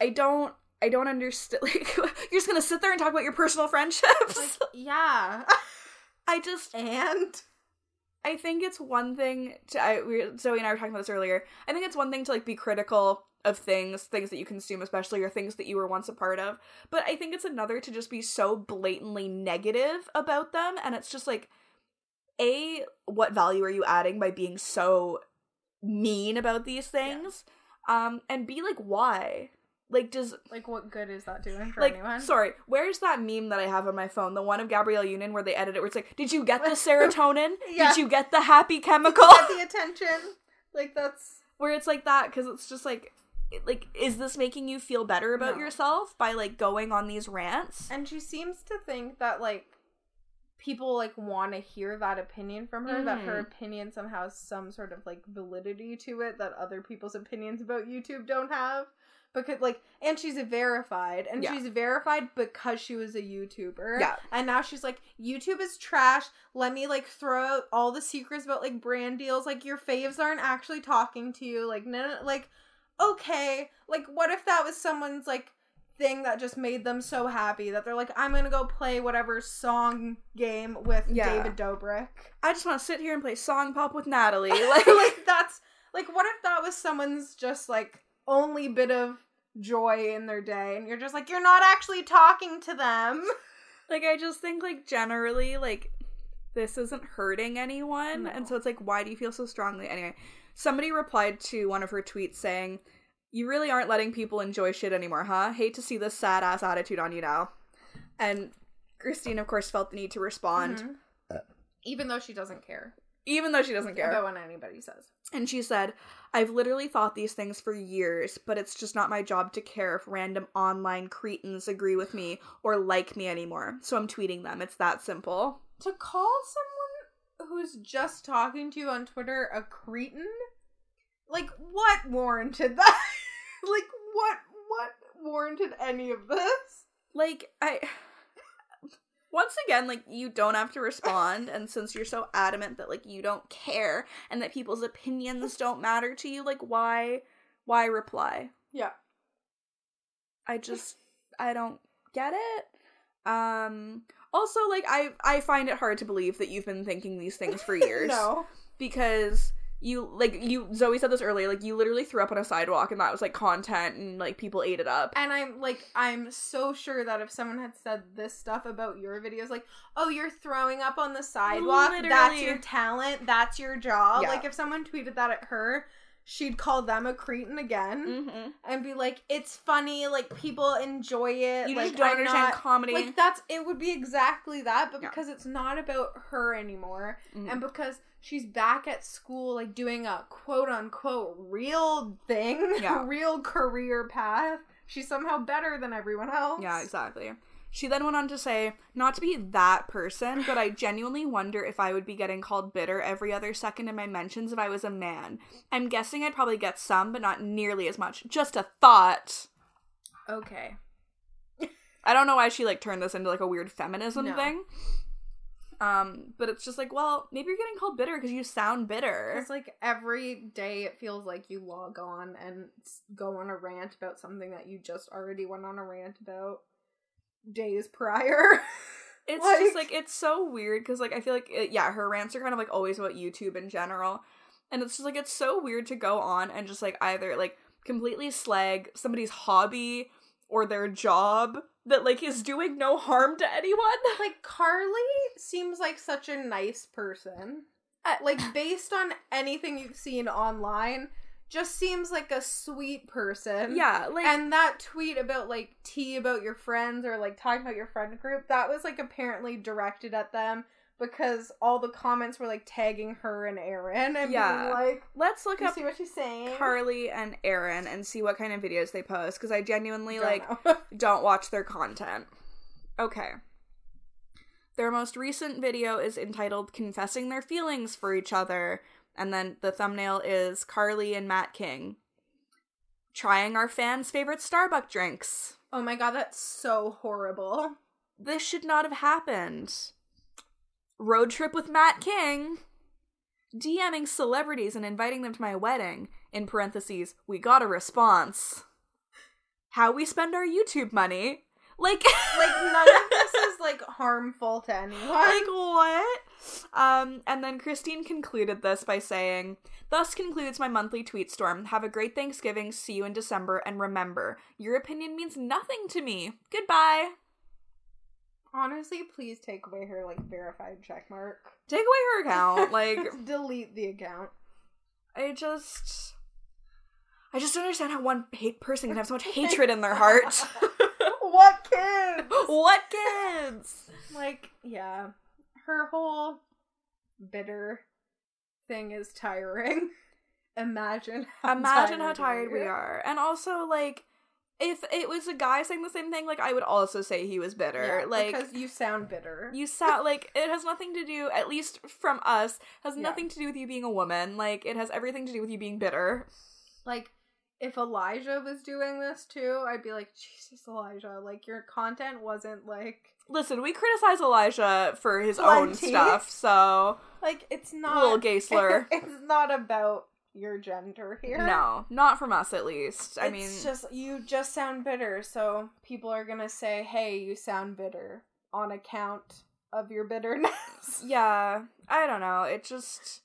I don't I don't understand like you're just gonna sit there and talk about your personal friendships. like yeah. I just and I think it's one thing to I we Zoe and I were talking about this earlier. I think it's one thing to like be critical of things, things that you consume especially or things that you were once a part of. But I think it's another to just be so blatantly negative about them and it's just like a what value are you adding by being so mean about these things? Um and b like why? Like does like, what good is that doing for like anyone? sorry where's that meme that i have on my phone the one of gabrielle union where they edit it where it's like did you get the serotonin Yeah. did you get the happy chemical Get the attention. Like that's where it's like that because it's just like it- like is this making you feel better about No. yourself by like going on these rants and she seems to think that like people like want to hear that opinion from her that her Mhm. opinion somehow has some sort of like validity to it that other people's opinions about youtube don't have because like and she's verified and Yeah. she's verified because she was a youtuber. Yeah. and now she's like youtube is trash. Let me like throw out all the secrets about like brand deals. Like your faves aren't actually talking to you. Like no, no like okay. Like what if that was someone's like thing that just made them so happy that they're like i'm gonna go play whatever song game with Yeah. david dobrik? I just want to sit here and play song pop with natalie. Like, like, like that's like what if that was someone's just like only bit of joy in their day and you're just like you're not actually talking to them. Like i just think like generally like this isn't hurting anyone No. and so it's like why do you feel so strongly? Anyway somebody replied to one of her tweets saying you really aren't letting people enjoy shit anymore huh? Hate to see this sad ass attitude on you now. And christine of course felt the need to respond Mhm. even though she doesn't care. even though she doesn't care. about what anybody says. And she said, I've literally thought these things for years, but it's just not my job to care if random online cretins agree with me or like me anymore. So I'm tweeting them. It's that simple. to call someone who's just talking to you on Twitter a cretin, like what warranted that? like what what warranted any of this? Like, I. Once again, like, you don't have to respond. And since you're so adamant that, like, you don't care and that people's opinions don't matter to you, like, why. Why reply? Yeah. I just I don't get it. Um also like I I find it hard to believe that you've been thinking these things for years. no. Because you like you Zoe said this earlier, like you literally threw up on a sidewalk and that was like content and like people ate it up. And I'm like, I'm so sure that if someone had said this stuff about your videos, like, oh, you're throwing up on the sidewalk, that's Literally. your talent, that's your job. Yeah. Like, if someone tweeted that at her, she'd call them a cretin again Mm-hmm. and be like, it's funny, like, people enjoy it. You like, just don't I'm understand not- comedy. Like, that's, it would be exactly that, but Yeah. because it's not about her anymore, Mhm. and because she's back at school, like, doing a quote unquote real thing, Yeah. a real career path, she's somehow better than everyone else. Yeah, exactly. She then went on to say, not to be that person, but I genuinely wonder if I would be getting called bitter every other second in my mentions if I was a man. I'm guessing I'd probably get some, but not nearly as much. Just a thought. Okay. I don't know why she like turned this into like a weird feminism No. thing. Um, but it's just like, well, maybe you're getting called bitter because you sound bitter. It's like every day it feels like you log on and go on a rant about something that you just already went on a rant about days prior. It's Like- just like it's so weird because like I feel like it, yeah, her rants are kind of like always about YouTube in general, and it's just like it's so weird to go on and just like either like completely slag somebody's hobby or their job that like is doing no harm to anyone. like Carly seems like such a nice person. Uh, Like based on anything you've seen online, just seems like a sweet person. Yeah, like and that tweet about like tea about your friends or like talking about your friend group, that was like apparently directed at them because all the comments were like tagging her and Erin and Yeah. being like, let's look up see what she's saying? Carly and Erin and see what kind of videos they post because I genuinely Don't like don't watch their content. Okay. Their most recent video is entitled Confessing Their Feelings for Each Other, and then the thumbnail is Carly and Matt King trying our fans' favorite Starbucks drinks. oh my god, that's so horrible. This should not have happened. Road trip with Matt King. DMing celebrities and inviting them to my wedding. In parentheses, we got a response. How we spend our YouTube money. Like, Like none of this is like harmful to anyone. like what? Um, and then Christine concluded this by saying, Thus concludes my monthly tweet storm. Have a great Thanksgiving, see you in December, and remember, your opinion means nothing to me. Goodbye. Honestly, please take away her like verified check mark. Take away her account. Like, delete the account. I just. I just don't understand how one hate person can have so much hatred in their heart. what kids? Like, yeah. Her whole bitter thing is tiring. Imagine how Imagine how tired tired we are. And also, like, if it was a guy saying the same thing, like, I would also say he was bitter. Yeah, like, because you sound bitter. you sound like it has nothing to do, at least from us, has Yeah. nothing to do with you being a woman. Like, it has everything to do with you being bitter. like if Elijah was doing this too, I'd be like, Jesus, Elijah, like your content wasn't like Listen, we criticize Elijah for his own stuff, so. like it's not Little gay slur. it's not about your gender here. No, not from us at least. I it's mean, just you just sound bitter, so people are gonna say, "Hey, you sound bitter" on account of your bitterness. yeah, I don't know. It just.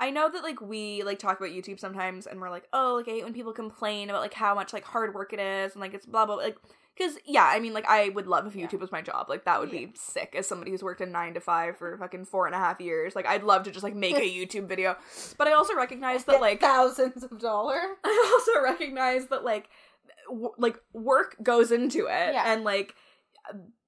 I know that like we like talk about YouTube sometimes, and we're like, oh, like I hate when people complain about like how much like hard work it is, and like it's blah blah. blah. Like, because yeah, I mean, like I would love if Yeah. YouTube was my job. Like that would Yeah. be sick as somebody who's worked a nine to five for fucking four and a half years. Like I'd love to just like make a YouTube video, but I also recognize that like thousands of dollars. I also recognize that like w- like work goes into it Yeah. and like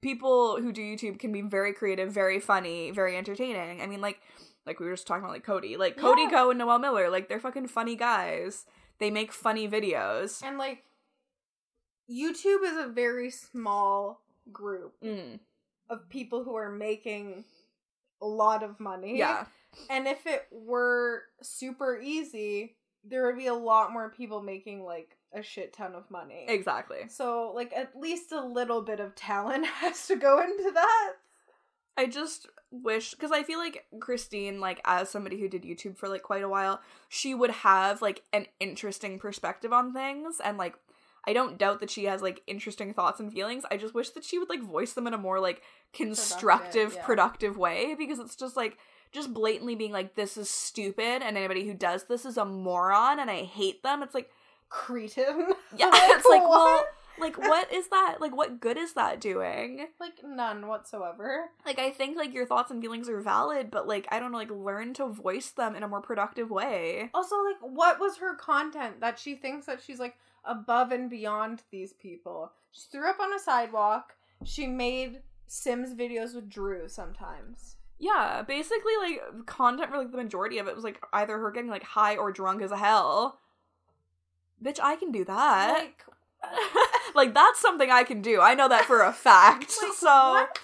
people who do YouTube can be very creative, very funny, very entertaining. I mean like like we were just talking about like Cody. Like Cody Yeah. Ko and Noel Miller, like they're fucking funny guys. They make funny videos. And like YouTube is a very small group Mm, of people who are making a lot of money. yeah. And if it were super easy, there would be a lot more people making like a shit ton of money. Exactly. So like at least a little bit of talent has to go into that. I just wish because I feel like Christine, like as somebody who did YouTube for like quite a while, she would have like an interesting perspective on things and like I don't doubt that she has like interesting thoughts and feelings. I just wish that she would like voice them in a more like constructive, yeah. productive way because it's just like just blatantly being like this is stupid and anybody who does this is a moron and I hate them. It's like Cretin. yeah, it's like well? Like what is that? Like what good is that doing? like none whatsoever. Like I think like your thoughts and feelings are valid, but like I don't know, like learn to voice them in a more productive way. Also, like, what was her content that she thinks that she's like above and beyond these people? She threw up on a sidewalk. She made Sims videos with Drew sometimes. Yeah, basically like content for like the majority of it was like either her getting like high or drunk as hell. Bitch, I can do that. Like, Like, that's something I can do. I know that for a fact. like, so what?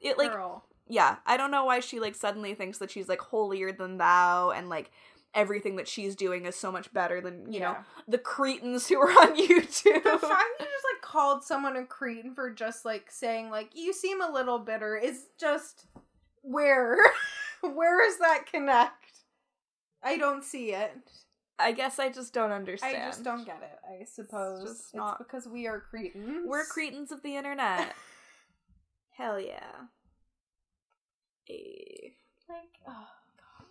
it like Girl. yeah, I don't know why she like suddenly thinks that she's like holier than thou and like everything that she's doing is so much better than, you know, the cretins who are on YouTube. the fact that you just like called someone a cretin for just like saying like you seem a little bitter is just where where is that connect i don't see it I guess I just don't understand. i just don't get it i suppose it's, not- because we are cretins We're cretins of the internet. Hell yeah. Like oh god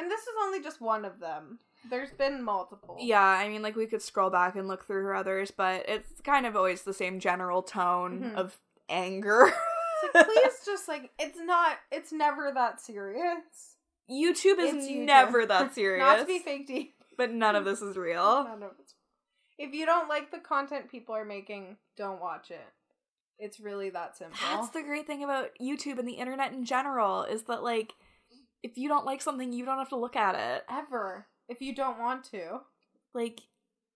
and this is only just one of them there's been multiple Yeah, I mean, like we could scroll back and look through her others, but it's kind of always the same general tone Mhm. of anger. It's like, please just like it's not it's never that serious YouTube is It's YouTube. never that serious. not to be fake but none of this is real. None of it's- If you don't like the content people are making, don't watch it. It's really that simple. That's the great thing about YouTube and the internet in general is that like if you don't like something, you don't have to look at it. ever. If you don't want to, Like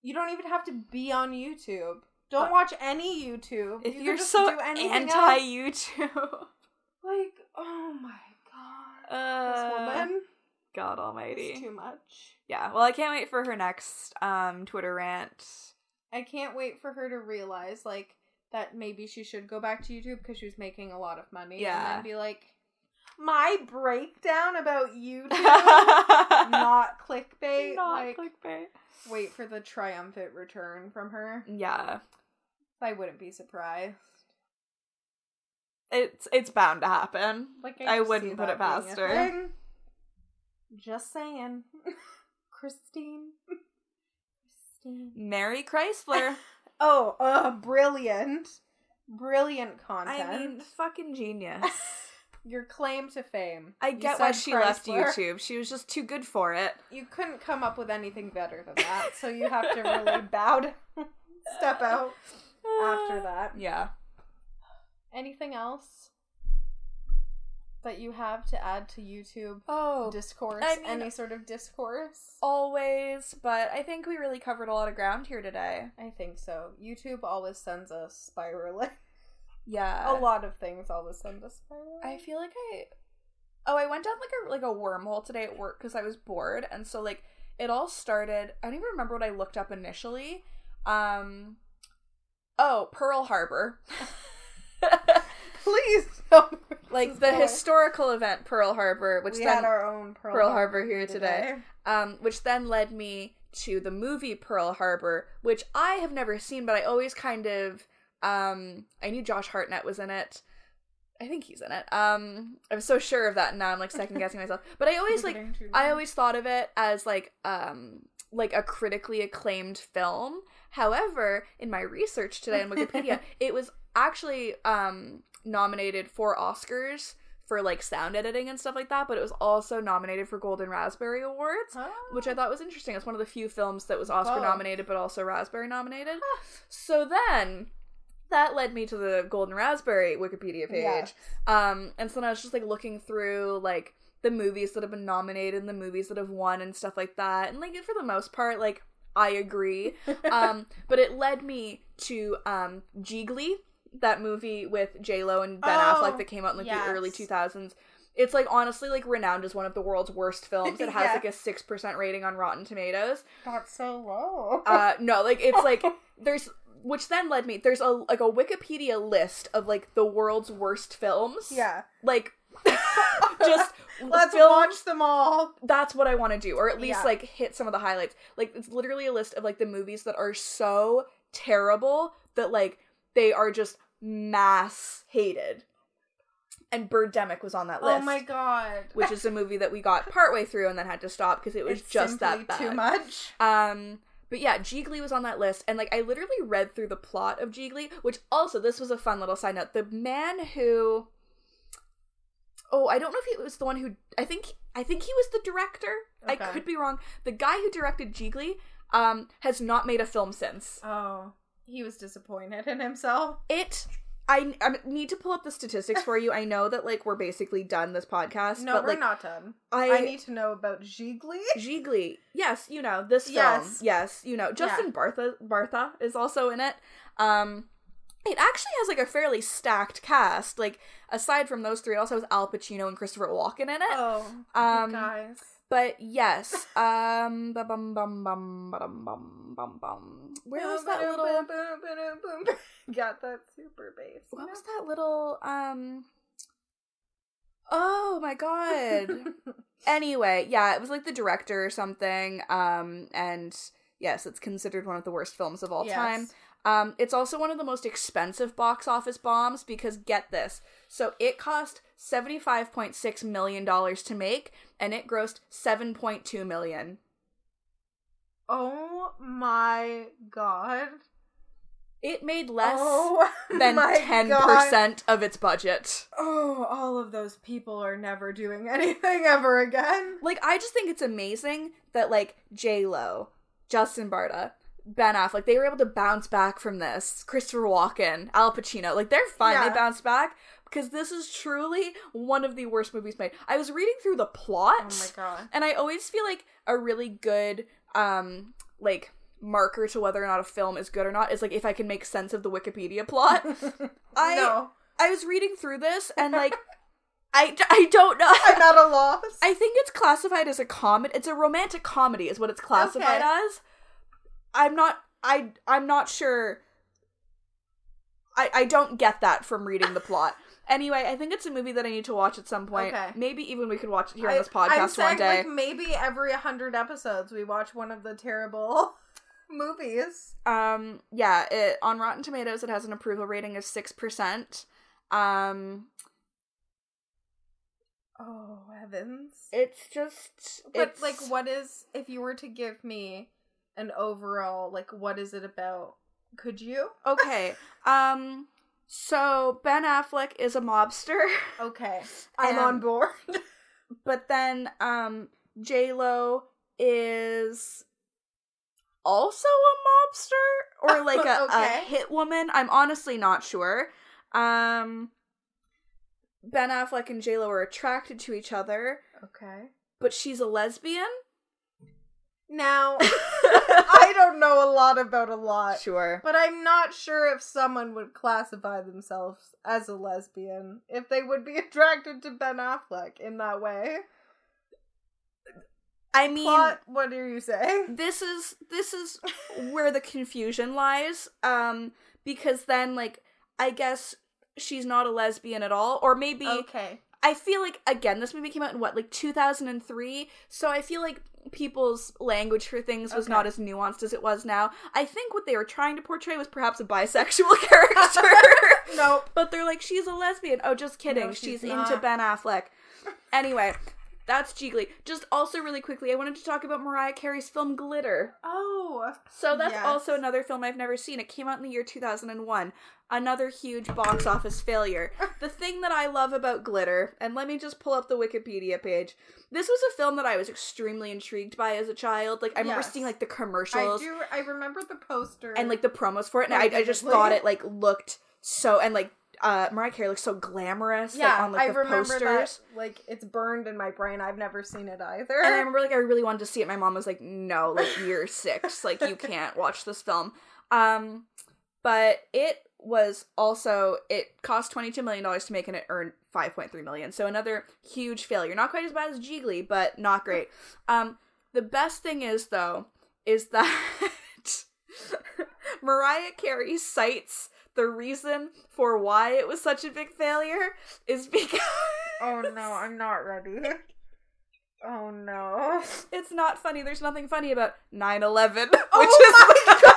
you don't even have to be on YouTube. Don't watch any YouTube. if you you're so anti YouTube, like, oh my god, uh, this woman God Almighty. too much. Yeah, well, I can't wait for her next um Twitter rant. I can't wait for her to realize like that maybe she should go back to YouTube because she was making a lot of money. Yeah. and then be like, my breakdown about YouTube. Not not clickbait. like, clickbait. wait for the triumphant return from her. Yeah, I wouldn't be surprised. it's it's bound to happen. Like I just wouldn't put it past her. Just saying, Christine. Christine. Mary Chrysler. Oh, uh, brilliant, brilliant content. I mean, fucking genius. your claim to fame. I get why she left YouTube. She was just too good for it. You couldn't come up with anything better than that, so you have to really bow down, step out after that. Yeah. Anything else that you have to add to YouTube Oh, discourse? I mean- Any sort of discourse? always, but I think we really covered a lot of ground here today. I think so. YouTube always sends us spiraling. Yeah. a lot of things always send us spiraling. I feel like I Oh, I went down like a like a wormhole today at work cuz I was bored and so like it all started I don't even remember what I looked up initially. Um Oh, Pearl Harbor. Please, where like the going. historical event Pearl Harbor, which we then had our own Pearl, Pearl Harbor here today. um, which then led me to the movie Pearl Harbor, which I have never seen, but I always kind of um, I knew Josh Hartnett was in it. I think he's in it. Um, I'm so sure of that now. I'm like second guessing myself, but I always like I always thought of it as like um like a critically acclaimed film. However, in my research today on Wikipedia, it was actually um nominated for Oscars for like sound editing and stuff like that, but it was also nominated for Golden Raspberry Awards, which I thought was interesting. It's one of the few films that was Oscar Oh. nominated but also Raspberry nominated. So then that led me to the Golden Raspberry Wikipedia page. Yes. Um, and so then I was just like looking through like the movies that have been nominated and the movies that have won and stuff like that. And like for the most part, like I agree. um, but it led me to um Jiggly, that movie with J Lo and Ben Oh, Affleck that came out in like yes. the early two thousands. It's like honestly like renowned as one of the world's worst films. It has Yeah. like a six percent rating on Rotten Tomatoes. That's so low. Uh no, like it's like there's which then led me there's a like a Wikipedia list of like the world's worst films. yeah. Like just Let's watch them all. that's what I want to do, or at least Yeah. like hit some of the highlights. Like it's literally a list of like the movies that are so terrible that like they are just mass hated. And Birdemic was on that list. Oh my god. which is a movie that we got partway through and then had to stop because it was It's just that bad. too much. Um, but yeah, Jiggly was on that list, and like I literally read through the plot of Jiggly, which also this was a fun little side note. The man who, oh, I don't know if he was the one who. I think I think he was the director. I could be wrong. The guy who directed Jiggly, um, has not made a film since. Oh, he was disappointed in himself. It. I, I need to pull up the statistics for you. I know that like we're basically done this podcast, No, but we're like not done. I, I, need to know about Gigli. Jiggly. Yes, you know, this film. Yes. Yes, you know. Justin Bartha Bartha is also in it. Um it actually has like a fairly stacked cast. Like aside from those three, it also has Al Pacino and Christopher Walken in it. Oh, um guys. But yes, um, bum, bum, bum, Where was that little? Got that super bass. What was that little? Um. Oh my god. anyway, yeah, it was like the director or something. Um, and yes, it's considered one of the worst films of all yes. time. Um, it's also one of the most expensive box office bombs because get this. So it cost $75.6 million to make and it grossed 7.2 million. Oh my god. It made less oh than 10% God. of its budget. Oh, all of those people are never doing anything ever again. Like I just think it's amazing that like J Lo, Justin Bartha, Ben Affleck, they were able to bounce back from this. Christopher Walken, Al Pacino, like they're fine. Yeah. They bounced back because this is truly one of the worst movies made. I was reading through the plot, Oh my god. and I always feel like a really good um like marker to whether or not a film is good or not is like if I can make sense of the Wikipedia plot. I no, I was reading through this and like I, I don't know. I'm at a loss. I think it's classified as a comedy. It's a romantic comedy, is what it's classified Okay. as. I'm not. I I'm not sure. I I don't get that from reading the plot. Anyway, I think it's a movie that I need to watch at some point. Okay. Maybe even we could watch it here on I- this I'm podcast saying, one day. Like maybe every hundred episodes we watch one of the terrible movies. Um, yeah, it on Rotten Tomatoes it has an approval rating of six percent. Um, Oh heavens! it's just But it's, like, what is if you were to give me an overall like, what is it about? Could you? okay. Um, so Ben Affleck is a mobster. Okay, I'm on board. but then um J Lo is also a mobster or like a, Okay. a hit woman. I'm honestly not sure. Um Ben Affleck and J Lo are attracted to each other, okay. but she's a lesbian. Now, I don't know a lot about a lot, sure. but I'm not sure if someone would classify themselves as a lesbian if they would be attracted to Ben Affleck in that way. I mean, Plot, what are you saying? this is this is where the confusion lies um because then like i guess she's not a lesbian at all or maybe Okay. I feel like again this movie came out in what like 2003 so i feel like people's language for things was Okay. not as nuanced as it was now i think what they were trying to portray was perhaps a bisexual character Nope. but they're like she's a lesbian oh just kidding No, she's, she's into ben affleck anyway that's Jiggly. Just also really quickly, I wanted to talk about Mariah Carey's film Glitter. Oh. So that's Yes. also another film I've never seen. It came out in the year 2001. Another huge box office failure. the thing that I love about Glitter, and let me just pull up the Wikipedia page. This was a film that I was extremely intrigued by as a child. Like I remember seeing like the commercials. I do. I remember the poster and like the promos for it, and I, I just thought it like looked so and like uh Mariah Carey looks so glamorous yeah. like on like I the remember posters. that. Like it's burned in my brain. I've never seen it either. And I remember like I really wanted to see it. My mom was like, "No, like you're six, like you can't watch this film." Um, but it was also it cost twenty two million dollars to make and it earned five point three million. So another huge failure. Not quite as bad as Jiggly, but not great. Um, the best thing is though is that Mariah Carey cites the reason for why it was such a big failure is because oh no, I'm not ready. Oh no. It's not funny. There's nothing funny about 9 11, which Oh is.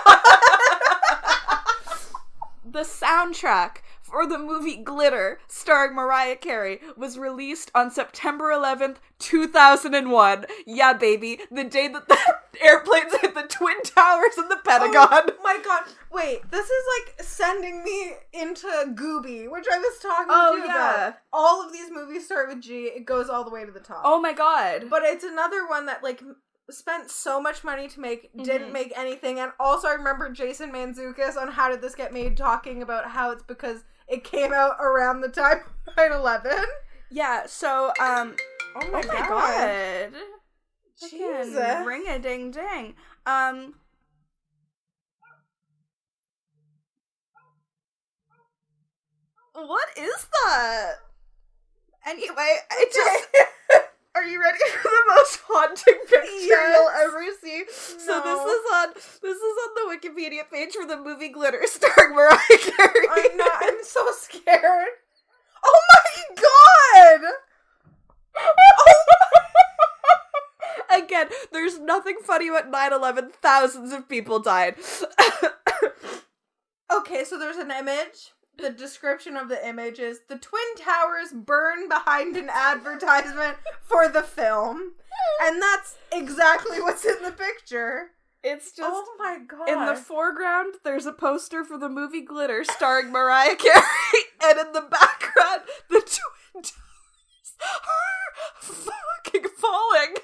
the soundtrack for the movie Glitter, starring Mariah Carey, was released on September 11th, 2001. Yeah, baby, the day that the airplanes hit the Twin Towers and the Pentagon. Oh my god. Wait, this is like sending me into Gooby, which I was talking Oh, to yeah. about. All of these movies start with G. It goes all the way to the top. Oh my god. But it's another one that like spent so much money to make, didn't Mhm. make anything. And also I remember Jason Mantzoukas on How Did This Get Made talking about how it's because it came out around the time of 9-11. yeah, so, um, Oh oh my god. Jesus. Ring a ding ding. Um, what is that? Anyway, I just. Are you ready for the most haunting picture Yes. you'll ever see? So this is on this is on the Wikipedia page for the movie Glitter starring Mariah Carey. I'm not I'm so scared. Oh my god! Oh. Again, there's nothing funny about 9-11. Thousands of people died. Okay, so there's an image. The description of the image is the Twin Towers burn behind an advertisement for the film. And that's exactly what's in the picture. it's just oh my god. in the foreground there's a poster for the movie Glitter starring Mariah Carey and in the background the Twin Towers are fucking falling.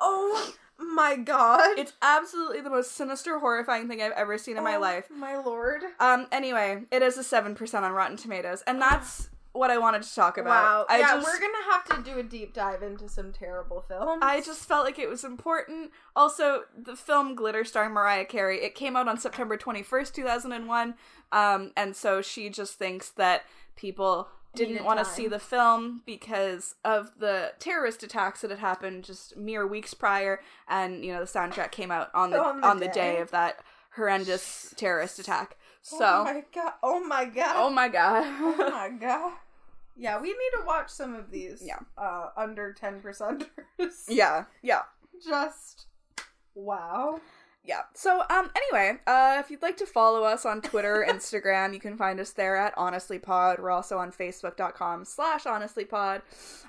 oh my god. It's absolutely the most sinister horrifying thing I've ever seen in my Oh life. My lord. Um anyway, it is a 7% on Rotten Tomatoes and that's what I wanted to talk about. Wow. I yeah, just we're gonna have to do a deep dive into some terrible films. I just felt like it was important. Also, the film Glitter starring Mariah Carey, it came out on September 21st, 2001. Um, and so she just thinks that people didn't want to see the film because of the terrorist attacks that had happened just mere weeks prior. And, you know, the soundtrack came out on the, On on the the, day. day. of that horrendous terrorist attack. So, Oh my god. Oh my god. oh my god. Oh my god. Yeah, we need to watch some of these. Yeah. Uh, under ten percenters. yeah, yeah. Just wow. Yeah. So, um, anyway, uh, if you'd like to follow us on Twitter, Instagram, you can find us there at honestlypod. We're also on facebook.com slash honestlypod.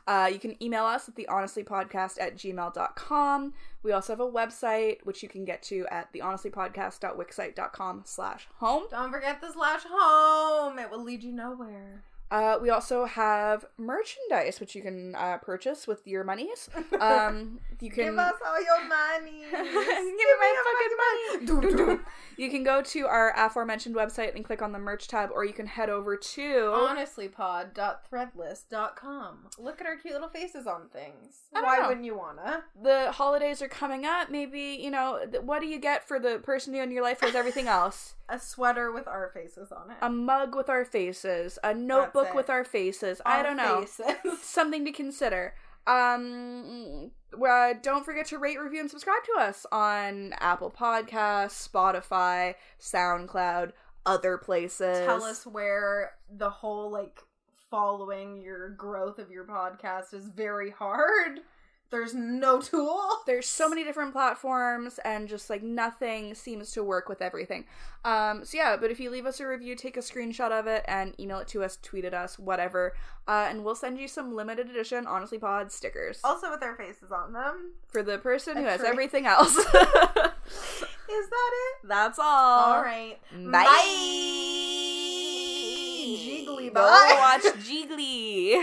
Uh, you can email us at the honestlypodcast at gmail.com. We also have a website, which you can get to at the honestlypodcast.wixsite.com slash home. Don't forget the slash home. It will lead you nowhere. Uh, we also have merchandise, which you can uh, purchase with your monies. Um, you can Give us all your money. Give me my fucking money. Doo. You can go to our aforementioned website and click on the merch tab, or you can head over to Honestlypod.threadless.com. Look at our cute little faces on things. Why know. wouldn't you wanna? the holidays are coming up. Maybe you know what do you get for the person in your life who has everything else? A sweater with our faces on it. A mug with our faces, a notebook it. with our faces. I don't know. Something to consider. Um, uh, don't forget to rate, review, and subscribe to us on Apple Podcasts, Spotify, SoundCloud, other places. Tell us where the whole like following your growth of your podcast is very hard. There's no tool. there's so many different platforms and just like nothing seems to work with everything um so yeah but if you leave us a review take a screenshot of it and email it to us tweet at us whatever uh and we'll send you some limited edition honestly pod stickers Also with our faces on them. for the person who has everything else Is that it? that's all All right. bye, Jiggly Go bye. watch jiggly